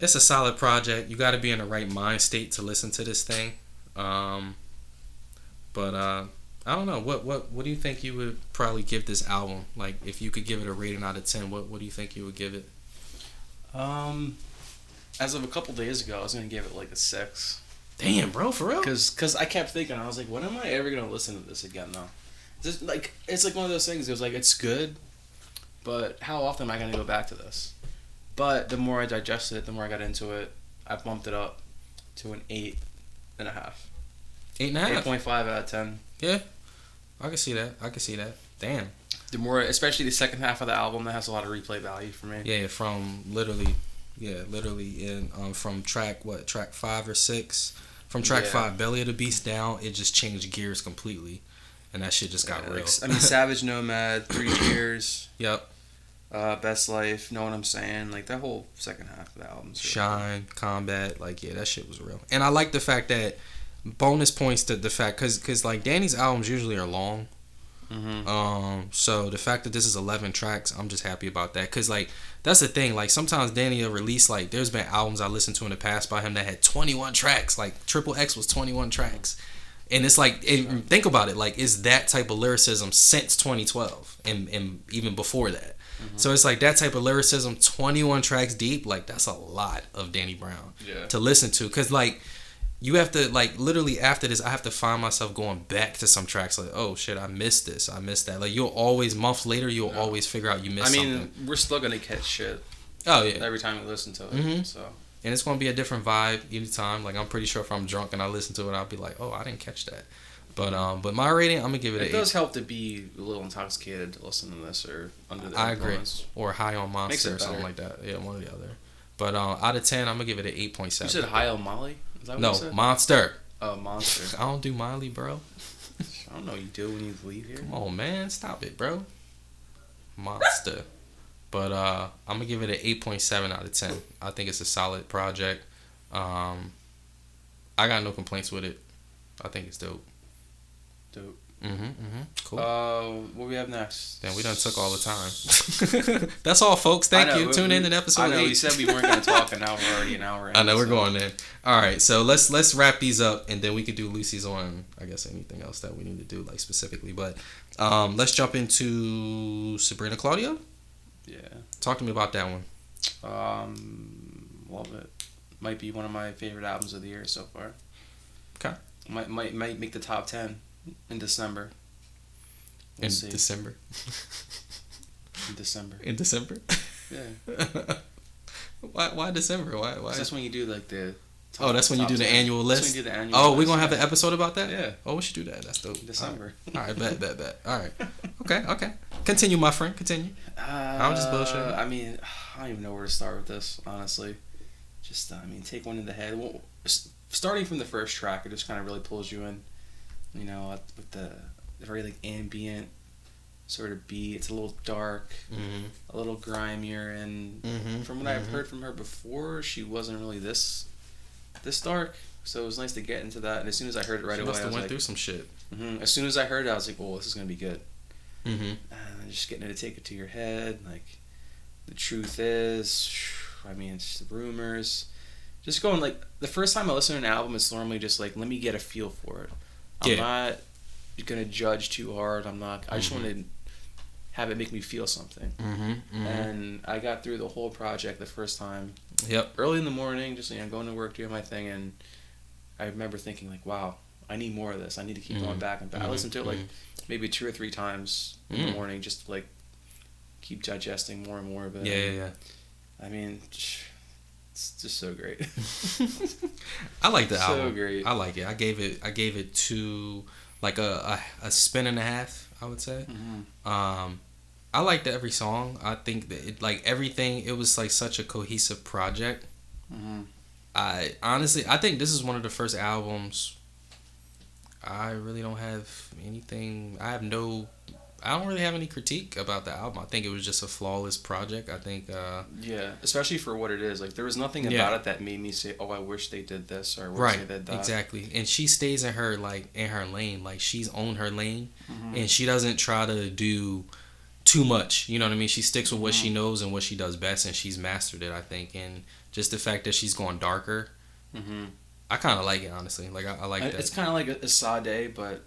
it's a solid project. You got to be in the right mind state to listen to this thing. Um, but uh, I don't know. What what what do you think you would probably give this album? Like, if you could give it a rating out of ten, what what do you think you would give it? Um, as of a couple days ago, I was gonna give it like a six. Damn, bro, for real. Cause, cause I kept thinking, I was like, when am I ever gonna listen to this again? Though, just like it's like one of those things. It was like it's good, but how often am I gonna go back to this? But the more I digested it, the more I got into it. I bumped it up to an eight and a half. Eight and a Eight half. point five out of ten. Yeah, I can see that. I can see that. Damn. The more, especially the second half of the album, that has a lot of replay value for me. Yeah, from literally, yeah, literally in um from track what track five or six, from track Yeah. five, Belly of the Beast down, it just changed gears completely, and that shit just got Yeah, real. I mean, Savage Nomad, Three Cheers. yep. Uh, Best Life, Know What I'm Saying, like that whole second half of the album. Shine, Combat, like yeah, that shit was real. And I like the fact that bonus points to the fact because because like Danny's albums usually are long. Mm-hmm. Um, so the fact that this is 11 tracks, I'm just happy about that. Cause like that's the thing. Like sometimes Danny will release like there's been albums I listened to in the past by him that had 21 tracks. Like Triple X was 21 tracks, and it's like and think about it. Like it's that type of lyricism since 2012 and and even before that. So it's like that type of lyricism, 21 tracks deep. Like that's a lot of Danny Brown Yeah. to listen to. Cause like you have to like literally after this i have to find myself going back to some tracks like oh shit i missed this i missed that like you'll always months later you'll Yeah. always figure out you missed I mean, something we're still gonna catch shit oh yeah every time we listen to it. Mhm. So and it's gonna be a different vibe each time like i'm pretty sure if i'm drunk and i listen to it i'll be like oh i didn't catch that but um but my rating i'm gonna give it, a it does eight help to be a little intoxicated to listen to this or under the i agree or high on monster or something like that yeah one or the other but um out of 10 i'm gonna give it an 8.7 You said high on Molly? Is that what no you said? monster Oh, monster. i don't do miley bro I don't know what you do when you leave here. Come on, man, stop it, bro. Monster. But uh, I'm gonna give it an 8.7 out of 10. I think it's a solid project. Um, I got no complaints with it. I think it's dope. Dope. Mm-hmm. Mm-hmm. Cool. Uh, what we have next? then we done took all the time. That's all, folks. Thank know, you. we- Tune in we- to episode I know eight. you said we weren't gonna talk, and now we're already an hour in. I know we're going in. All right, so let's let's wrap these up, and then we could do Lucy's on. I guess anything else that we need to do, like specifically. But um, let's jump into Sabrina Claudio. Yeah. Talk to me about that one. Um, love it. Might be one of my favorite albums of the year so far. Okay. Might might might make the top ten in December. We'll in. December. in December. In December. Yeah. why? Why December? Why? Why? that's when you do like the. oh, that's when you do the 10. annual That's list. when you do the annual. Oh, we're gonna have an episode about that. Yeah. Oh, we should do that. That's dope. December. All right, bet, bet, bet. All right. Okay, okay. Continue, my friend. Continue. I'm just bullshitting. Uh, I mean, I don't even know where to start with this, honestly. Just, uh, I mean, take one in the head. Well, starting from the first track, it just kind of really pulls you in. You know, with the, the very like ambient sort of beat. It's a little dark, Mm-hmm. a little grimier, and Mm-hmm. from what I've heard from her before, she wasn't really this this dark. So it was nice to get into that. And as soon as I heard it right she away, must I have was went like, through some shit. mhm. as soon as I heard it, I was like, "Oh, this is gonna be good." Mm-hmm. and just getting it to take it to your head. Like, the truth is, I mean, it's the rumors. Just going like the first time I listen to an album, it's normally just like let me get a feel for it. I'm Yeah. not gonna judge too hard. I'm not. I just Mhm. want to have it make me feel something. Mm-hmm. mm-hmm. And I got through the whole project the first time Yep. early in the morning, just you know, going to work, doing my thing, and I remember thinking like, wow, I need more of this. I need to keep going Mhm. back and back. I listened to it like maybe two or three times in the Mm. morning just to like keep digesting more and more of it. Yeah, yeah, yeah. I mean, it's just so great. I like the So album. So great. I like it. I gave it. I gave it two, like a, a a spin and a half. I would say. mm-hmm. Um, I liked every song. I think that it, like everything, it was like such a cohesive project. Mm-hmm. I honestly, I think this is one of the first albums. I really don't have anything. I have no. I don't really have any critique about the album. I think it was just a flawless project. I think. uh Yeah, especially for what it is. Like there was nothing Yeah. about it that made me say, "Oh, I wish they did this" or "I wish Right, they did that." exactly, and she stays in her like in her lane, like she's on her lane, Mhm. and she doesn't try to do too much. You know what I mean? She sticks with what she Mhm. knows and what she does best, and she's mastered it. I think, and just the fact that she's going darker, Mhm. I kind of like it honestly. Like I, I like I- that. It's kind of like a, a Sade, but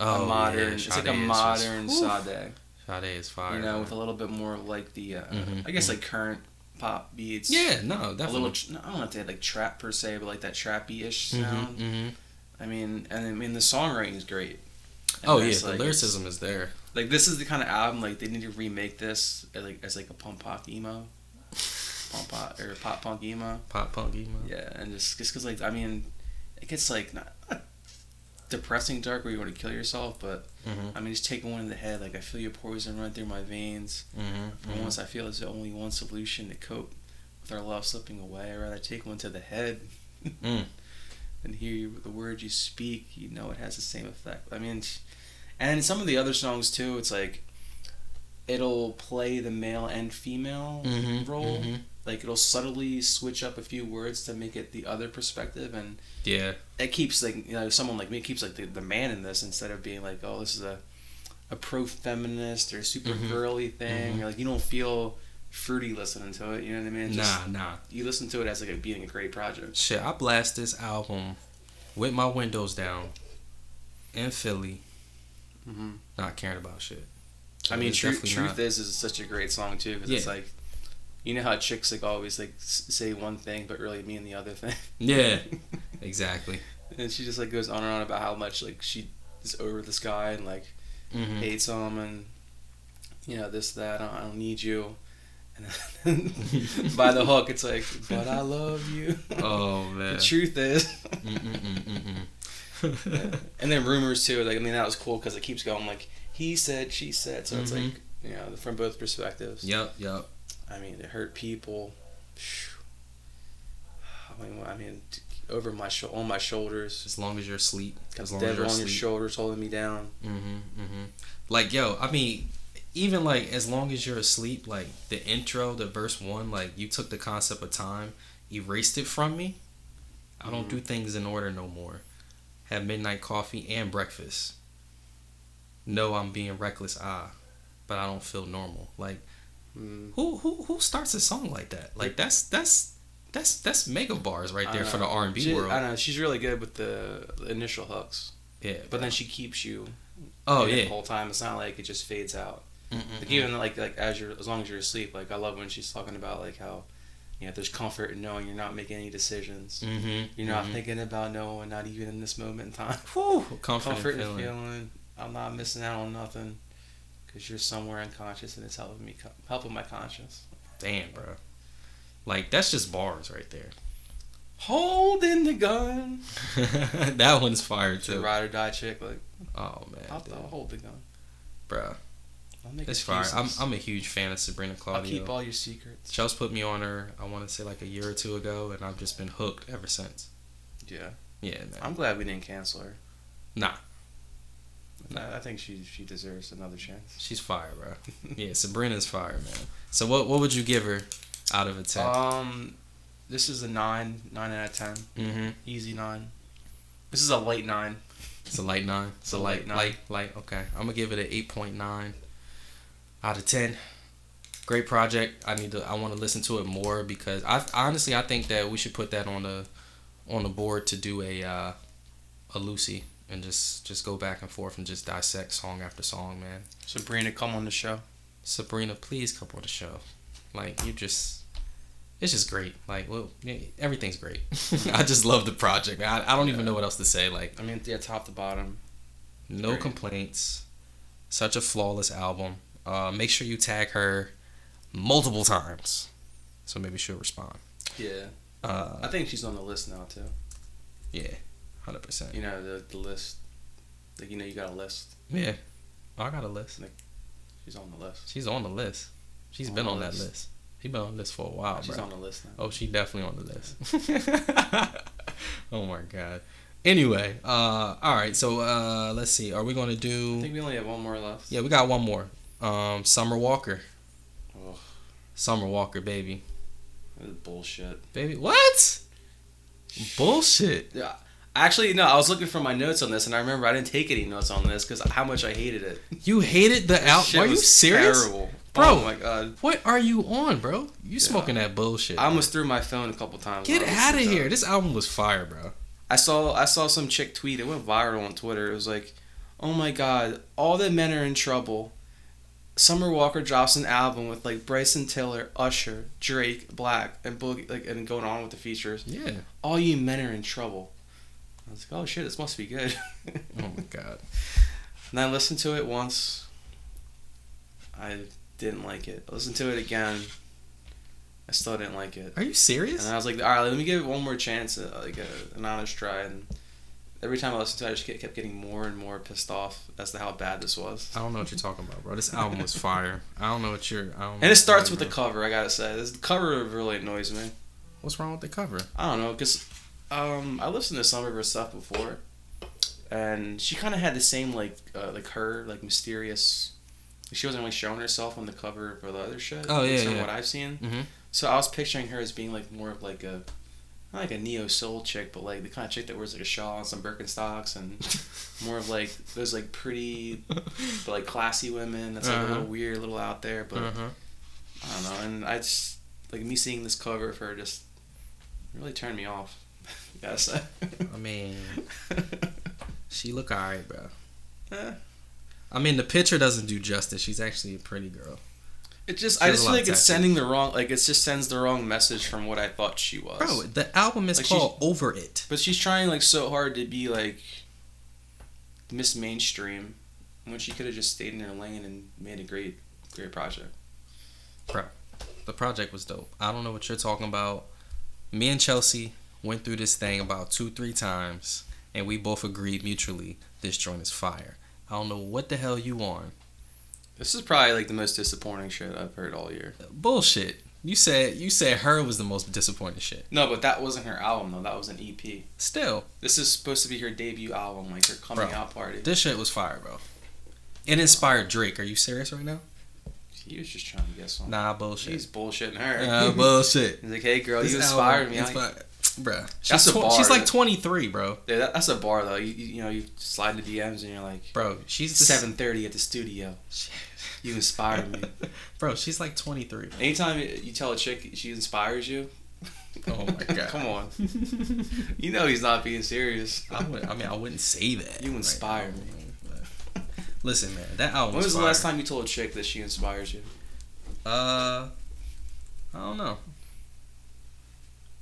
oh, a modern. yeah, it's like a is just- modern Sade. Sade is fire. you know, with a little bit more of like the, uh, Mhm, I guess mhm. like current pop beats. yeah, no, definitely. a little. I don't know if they had like trap per se, but like that trappy ish Mhm, sound. mhm. I mean, and I mean the songwriting is great. And Oh yeah, the like, lyricism is there. Like this is the kind of album like they need to remake this as like as like a punk pop emo, punk pop or pop punk emo. Pop punk emo. Yeah, and just just because like I mean, it gets like not depressing dark where you want to kill yourself, but Mhm, I mean just taking one in the head. Like I feel your poison run through my veins. mhm, For mhm. once, I feel there's only one solution to cope with our love slipping away. I'd rather take one to the head Mm. than hear you, the words you speak. You know it has the same effect. I mean, and some of the other songs too. It's like it'll play the male and female Mhm, role. Like it'll subtly switch up a few words to make it the other perspective, and Yeah. it keeps like you know someone like me keeps like the, the man in this instead of being like oh this is a a pro feminist or super Mhm. girly thing. Mhm. Or like you don't feel fruity listening to it. You know what I mean? Just- Nah, nah. You listen to it as like a, being a great project. Shit, I blast this album with my windows down in Philly, Mm-hmm. not caring about shit. I mean, truth, truth not- is is such a great song too because it's like, you know how chicks like always like say one thing but really mean the other thing. Yeah, exactly. and she just like goes on and on about how much like she is over this guy and like hmm hates him and you know this that I don't, I don't need you. And then by the hook, it's like, but I love you. Oh man. the truth is. Mm-mm-mm-mm-mm. and then rumors too. Like I mean, that was cool because it keeps going. Like he said, she said. So it's Mhm. like you know from both perspectives. Yep, yep. I mean, it hurt people. I mean, I mean, over my sho- on my shoulders. As long as you're asleep. As long as devil you're on your shoulders holding me down. Mm-hmm, mm-hmm. Like, yo, I mean, even like as long as you're asleep, like the intro, the verse one, like you took the concept of time, erased it from me. I don't Mhm. do things in order no more. Have midnight coffee and breakfast. No, I'm being reckless, ah, but I don't feel normal. Like, Mm. who who who starts a song like that? Like that's that's that's that's mega bars right there for the. R and B world. I know she's really good with the, initial hooks, Yeah, but then she keeps you. oh yeah, The whole time, it's not like it just fades out. Mm-mm-mm. Like even like like as you're as long as you're asleep, like I love when she's talking about like how, you know, there's comfort in knowing you're not making any decisions. Mhm, You're not mhm. thinking about no one, not even in this moment in time. Whew, comfort, Comfort and feeling. feeling. I'm not missing out on nothing. Cause you're somewhere unconscious and it's helping me, helping my conscience. Damn, bro. Like that's just bars right there. Holding the gun. that one's fire To too. ride or die chick, like Oh man, I'll. I'll hold the gun. bro, it's fire. I'm. I'm a huge fan of Sabrina I'll keep all your secrets. Chels put me on her. I want to say like a year or two ago, and I've just been hooked ever since. Yeah, Yeah, man. I'm glad we didn't cancel her. Nah. I I think she she deserves another chance. She's fire, bro. yeah, Sabrina's fire, man. So what what would you give her out of a ten? Um, this is a nine, nine out of ten, mm-hmm. easy nine. This is a light nine. It's a light nine. It's a a light, light nine. light, light. Okay, I'm gonna give it an eight point nine out of ten. Great project. I need to. I want to listen to it more because I honestly I think that we should put that on the on the board to do a uh, a Lucy and just just go back and forth and just dissect song after song, man. Sabrina, come on the show. Sabrina, please come on the show. Like you just. It's just great. Like, well, everything's great. I just love the project. I, I don't even know what else to say. Like, I mean, yeah, top to bottom. no Great. complaints. Such a flawless album. Uh, make sure you tag her multiple times, so maybe she'll respond. Yeah, Uh, I think she's on the list now too. yeah, hundred percent. You know the the list. Like you know you got a list. Yeah, I got a list. She's on the list. She's on the list. She's On been the on that list. list. She's been on this for a while, She's bro. on the list now. Oh, she definitely on the list. oh my god. Anyway, uh, all right. So uh, let's see. Are we gonna do? I think we only have one more left. Yeah, we got one more. Um, Summer Walker. Ugh, Summer Walker, baby. bullshit. Baby, what? Bullshit. Yeah. Actually, no. I was looking for my notes on this, and I remember I didn't take any notes on this because how much I hated it. You hated the shit Are you serious, Terrible, oh Bro. Oh my god. What are you on, bro? You smoking that bullshit? I almost threw my phone a couple times. Get out of here. This album was fire, bro. I saw I saw some chick tweet. It went viral on Twitter. It was like, "Oh my god, all the men are in trouble." Summer Walker drops an album with like Bryson Tiller, Usher, Drake, 6LACK, A Boogie, like, and going on with the features. Yeah. All you men are in trouble. I was like, "Oh shit, this must be good." Oh my god. and I listened to it once. I didn't like it. I listened to it again. I still didn't like it. Are you serious? And I was like, all right, let me give it one more chance, uh, like a, an honest try. And every time I listened to it, I just kept, getting more and more pissed off as to how bad this was. I don't know what you're talking about, bro. This album was fire. I don't know what you're. I don't And it starts with the cover, I gotta say. This the cover really annoys me. What's wrong with the cover? I don't know, because um, I listened to some of her stuff before. And she kind of had the same, like, uh, like her, like, mysterious She wasn't really showing herself on the cover of the other shit. Oh, yeah, From yeah. what I've seen. Mhm. So I was picturing her as being like more of like a, not like a neo soul chick, but like the kind of chick that wears like a shawl and some Birkenstocks and more of like those like pretty, but like classy women. That's like a Uh-huh. little weird, a little out there, but Uh-huh. I don't know. And I just like me seeing this cover of her just really turned me off. I mean, she look alright, bro. Eh. I mean, the picture doesn't do justice. She's actually a pretty girl. It just She I just feel like it's tattoos. sending the wrong like it just sends the wrong message from what I thought she was. Bro, the album is Like, called Over It. But she's trying like so hard to be like Miss Mainstream when she could have just stayed in her lane and made a great great project. Bro, The project was dope. I don't know what you're talking about. Me and Chelsea went through this thing about two, three times, and we both agreed mutually this joint is fire. I don't know what the hell you on. This is probably like the most disappointing shit I've heard all year. Bullshit. You said you said her was the most disappointing shit. No, but that wasn't her album though. That was an EP. Still, This is supposed to be her debut album, like her coming Bro. out party. this shit was fire, bro. It inspired Drake. Are you serious right now? He was just trying to get some. Nah, bullshit. He's bullshitting her. Nah, bullshit. He's like, hey girl, This you album inspired me. I- inspired- Bruh, she's, tw- she's like 23, bro. Yeah, that, that's a bar though. You, you know you slide into DMs and you're like Bro, she's seven thirty at the studio. You inspired me. Bro, she's like 23. bro. Anytime you tell a chick she inspires you, Oh my god. come on, you know he's not being serious. I, would, I mean, I wouldn't say that. You right inspire now, me. Listen, man, that album. When was the last time you told a chick that she inspires you? Uh, I don't know.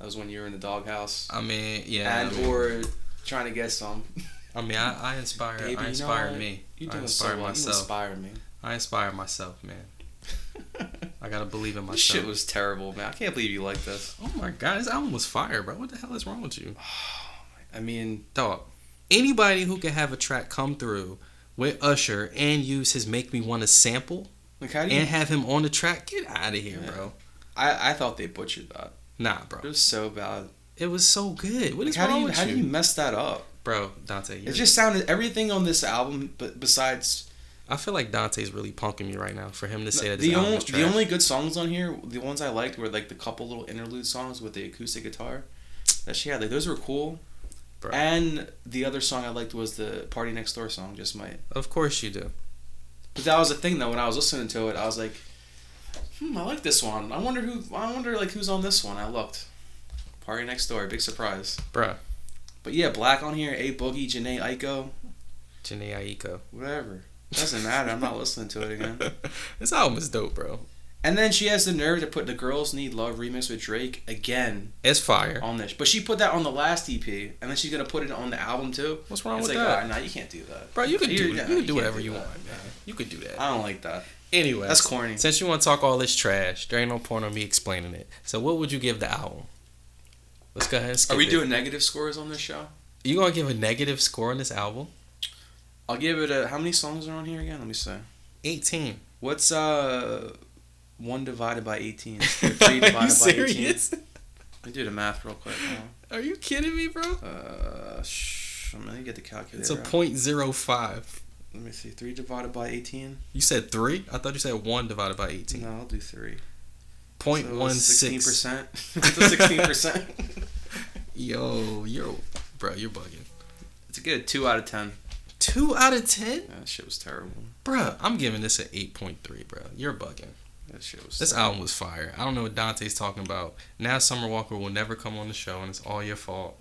That was when you were in the doghouse, I mean, yeah. and I mean, or trying to get some. I mean, I, I inspire. Baby, I what? me. You I inspire so inspired well. You myself. inspire me. I inspire myself, man. I gotta believe in This myself. shit was terrible, man. I can't believe you like this. oh my god, this album was fire, bro. What the hell is wrong with you, I mean, dog? Anybody who can have a track come through with Usher and use his "Make Me Want to" sample like how do you? and have him on the track, get out of here, Yeah. bro. I I thought they butchered that. Nah, bro. It was so bad. It was so good. What Like, is how do you how you, do you mess that up? bro? Dante, It just sounded everything on this album, but besides I feel like Dante's really punking me right now for him to say that this the only the only good songs on here, the ones I liked were like the couple little interlude songs with the acoustic guitar that she had. Like those were cool. Bro. And the other song I liked was the PartyNextDoor song, just might. Of course you do. But that was the thing though. When I was listening to it, I was like, "Hmm, I like this one. I wonder who. I wonder like who's on this one." I looked. PartyNextDoor, big surprise. Bruh. But yeah, 6LACK on here, A Boogie, Jhené Aiko, Jhené Aiko. whatever. Doesn't matter. I'm not listening to it again. this album is dope, bro. And then she has the nerve to put the Girls Need Love remix with Drake again It's fire. on this. But she put that on the last EP, and then she's gonna put it on the album too. What's wrong it's with like, that? right, nah, you can't do that. Bro, you could do You- you, yeah, can you do can't whatever do you that. want, man. You could do that. I don't like that. Anyway, That's corny. Since you want to talk all this trash, there ain't no point on me explaining it. So what would you give the album? Let's go ahead and skip Are we it. doing negative scores on this show? You gonna give a negative score on this album? I'll give it a. How many songs are on here again? Let me see. 18. What's uh one divided by eighteen? Or Three Are divided you by serious? eighteen. Let me do the math real quick. Are you kidding me, bro? Uh, shh, I'm gonna get the calculator. It's a point zero five. Let me see. Three divided by eighteen. You said three? I thought you said one divided by eighteen. No, I'll do three. Point one Sixteen six. percent. It's a sixteen percent. Yo, you're bro, you're bugging. It's a good two out of ten. Two out of ten, that shit was terrible. bro. I'm giving this an eight point three, bro. You're bugging. That shit was. This album was fire. I don't know what Dante's talking about. Now Summer Walker will never come on the show, and it's all your fault.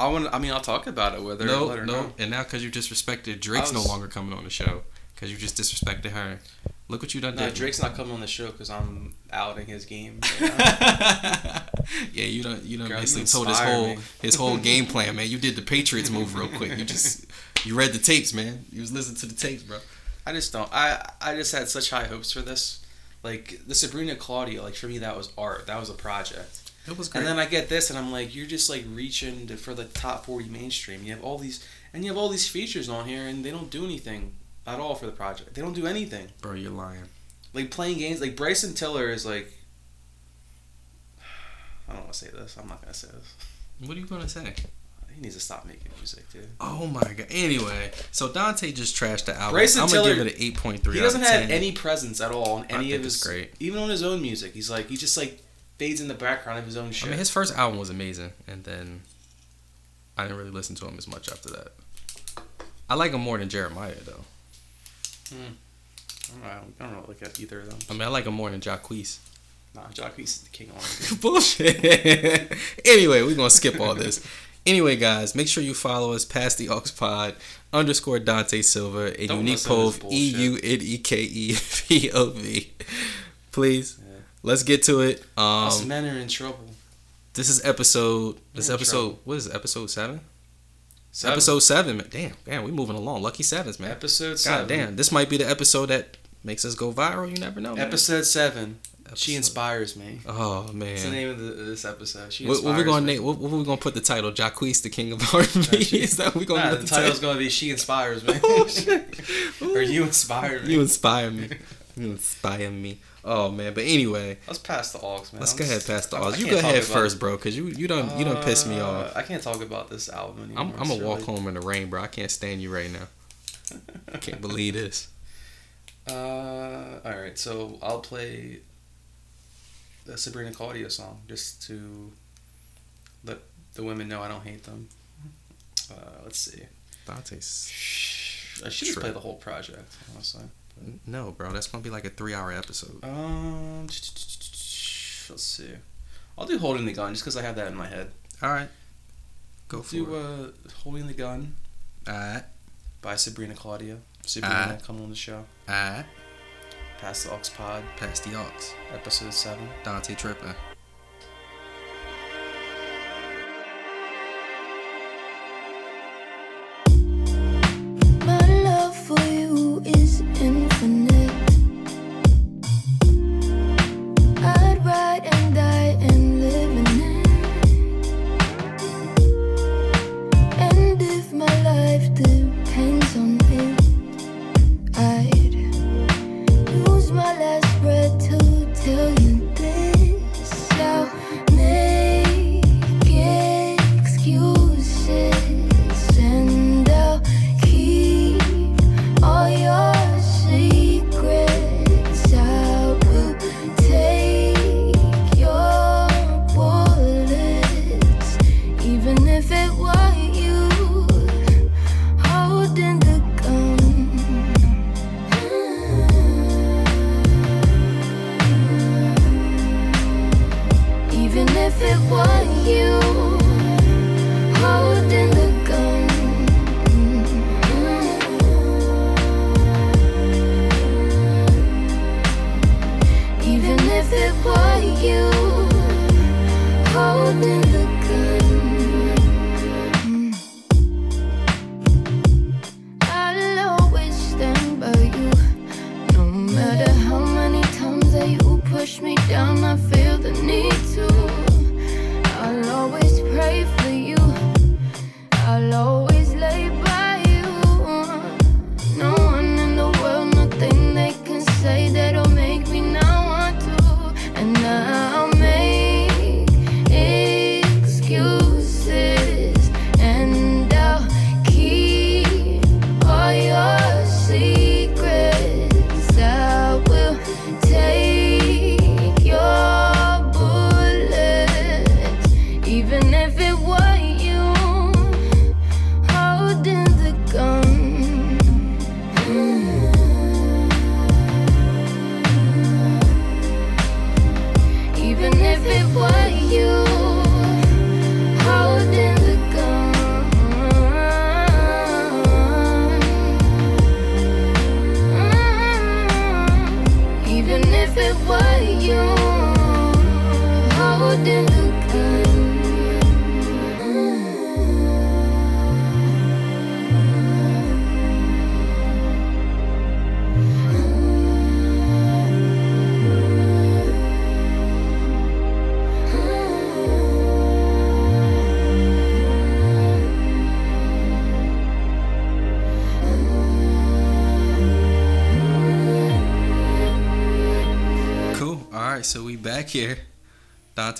I want. I mean, I'll talk about it with her. No, her no. know. And now because you disrespected Drake's was- no longer coming on the show because you just disrespected her. Look what you done No, did. Drake's not coming on the show because I'm outing his game. yeah, you don't. You don't basically told his whole me. his whole game plan, man. You did the Patriots move real quick. You just you read the tapes, man. You was listening to the tapes, bro. I just don't. I I just had such high hopes for this. Like the Sabrina Claudio, like for me that was art. That was a project. It was And then I get this, and I'm like, you're just like reaching to, for the top 40 mainstream. You have all these, and you have all these features on here, and they don't do anything at all for the project. They don't do anything. bro, you're lying. Like playing games. Like Bryson Tiller is like. I don't want to say this. I'm not gonna say this. What are you gonna say? he needs to stop making music, dude. Oh my god. Anyway, so Dante just trashed the album. Bryson I'm gonna Tiller- give it an eight point three. He doesn't have any presence at all on any of his great. even on his own music. He's like he just like fades in the background of his own I mean, his first album was amazing, and then I didn't really listen to him as much after that. I like him more than Jeremiah though. Hmm. I don't know. I don't know like that either of them. I mean, I like him more than Jacquees. Nah, Jacquees is the king of. Bullshit. anyway, we're gonna skip all this. Anyway, guys, make sure you follow us pass the Aux Pod underscore Dante Silva and Unique Pove E. U N E K E P O V. Please. Let's get to it. Us Um, men are in trouble. this is episode. This We're episode. trouble. What is it? Episode seven. Seven. Episode seven. Man. Damn, damn, we moving along. Lucky sevens, man. Episode God seven. damn, this might be the episode that makes us go viral. You never know. Man. Episode seven. She inspires me. Oh man! That's the name of the, this episode. She What, we gonna me. name? What, what we gonna put the title? Jacquees, the king of R&B. Is that we gonna Nah, the the title's title? gonna be "She Inspires Me" Oh, shit. or "You Inspire Me." You inspire me. You inspire me. Oh man, but anyway, Let's pass the aux, man. let's go ahead pass the I- I odds. You go ahead first, bro, because you you don't you don't piss me Uh, off. I can't talk about this album anymore. I'm I'm gonna walk home in the rain, bro. I can't stand you right now. I can't believe this. Uh, all right, so I'll play the Sabrina Claudio song just to let the women know I don't hate them. Uh, let's see. Dante's. I should just True. play the whole project, honestly. No, bro, that's gonna be like a three-hour episode. Um, let's see. I'll do "Holding the Gun" just because I have that in my head. All right, go for do it. uh, "Holding the Gun" Alright, by Sabrina Claudio. Sabrina, come on the show. alright. Pass the Aux Pod, Past the Ox. episode seven. Dante tripping.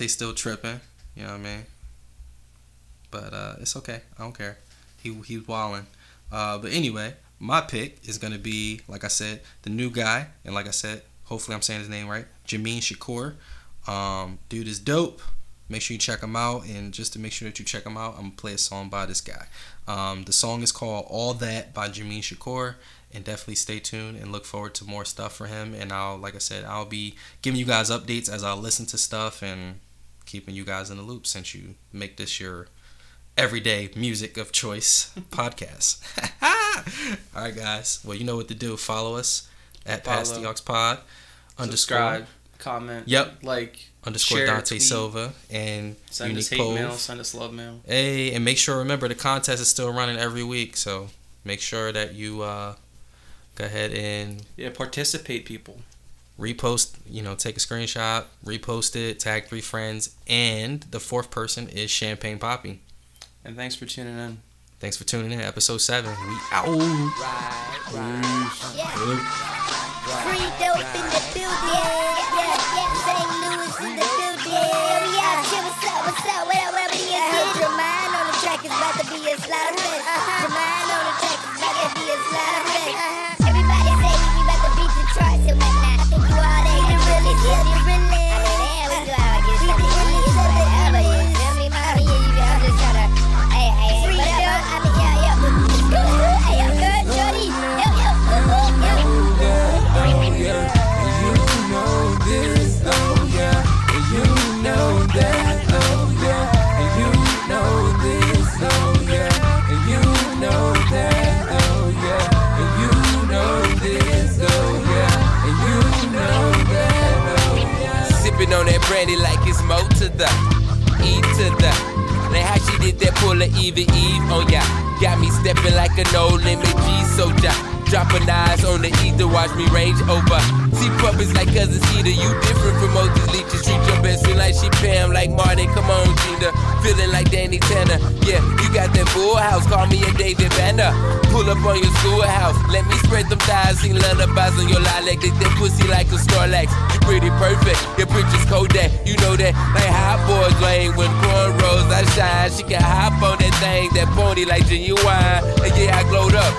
Dante still tripping. You know what I mean? but uh, it's okay. I don't care. He he was wilding. Uh, but anyway, my pick is gonna be like I said, the new guy, and like I said, hopefully I'm saying his name right, Jameen Shakur. Um, dude is dope. Make sure you check him out, and just to make sure that you check him out, I'm gonna play a song by this guy. Um, the song is called "All That" by Jameen Shakur, and definitely stay tuned and look forward to more stuff for him. And I'll, like I said, I'll be giving you guys updates as I listen to stuff and keeping you guys in the loop since you make this your everyday music of choice podcast. All right, guys. Well, you know what to do. Follow us at Follow. Pass the Aux Pod underscore Subscribe, comment, Yep. like, underscore share, Dante tweet, Silva and send us Unique hate mail, send us love mail. Hey, and make sure remember the contest is still running every week, so make sure that you uh, go ahead and Yeah, participate, people. Repost. You know, take a screenshot, repost it, tag three friends, and the fourth person is Champagne Papi. And thanks for tuning in. Thanks for tuning in. Episode seven. We out. Free dope in the building. Yeah, yeah. St. Louis in the building. Yeah. Shit, what's up? What's up? What up? What up? Yeah. Jermaine on the track is about to be a slaughter uh-huh. fest. Jermaine on the track is about to be a slaughter uh-huh. fest. To. Like how she did that pull of Eve Eve, oh yeah. Got me stepping like a no limit G soldier. Dropping eyes on the ether, watch me range over. See puppets like cousin Skeeter, you different from Moses Leeches. Treat your best friend like she Pam, like Marty. Come on, Gina. Feeling like Danny Tanner. Yeah, you got that full house, call me a David Banner. Pull up on your schoolhouse, let me spread them thighs, sing lullabies on your lilac. Lick that pussy like a Snorlax. Pretty perfect, your picture's Kodak. You know that, like hot boys lane when cornrows I shine. She can hop on that thing, that pony like genuine. And yeah, I glowed up.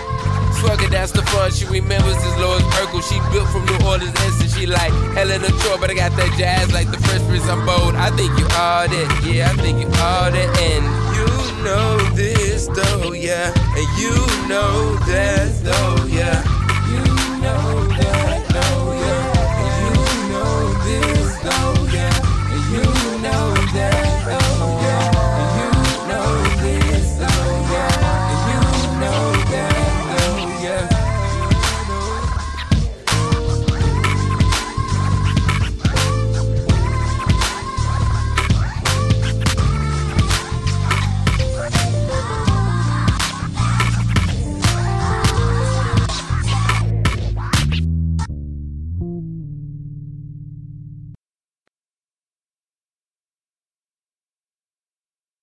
Swagger, that's the fun. She remembers his Lois Urkel. She built from New Orleans, and she like Helen of Troy, but I got that jazz like the Fresh Prince. I'm bold. I think you all that, yeah. I think you all that, and you know this though, yeah. And you know that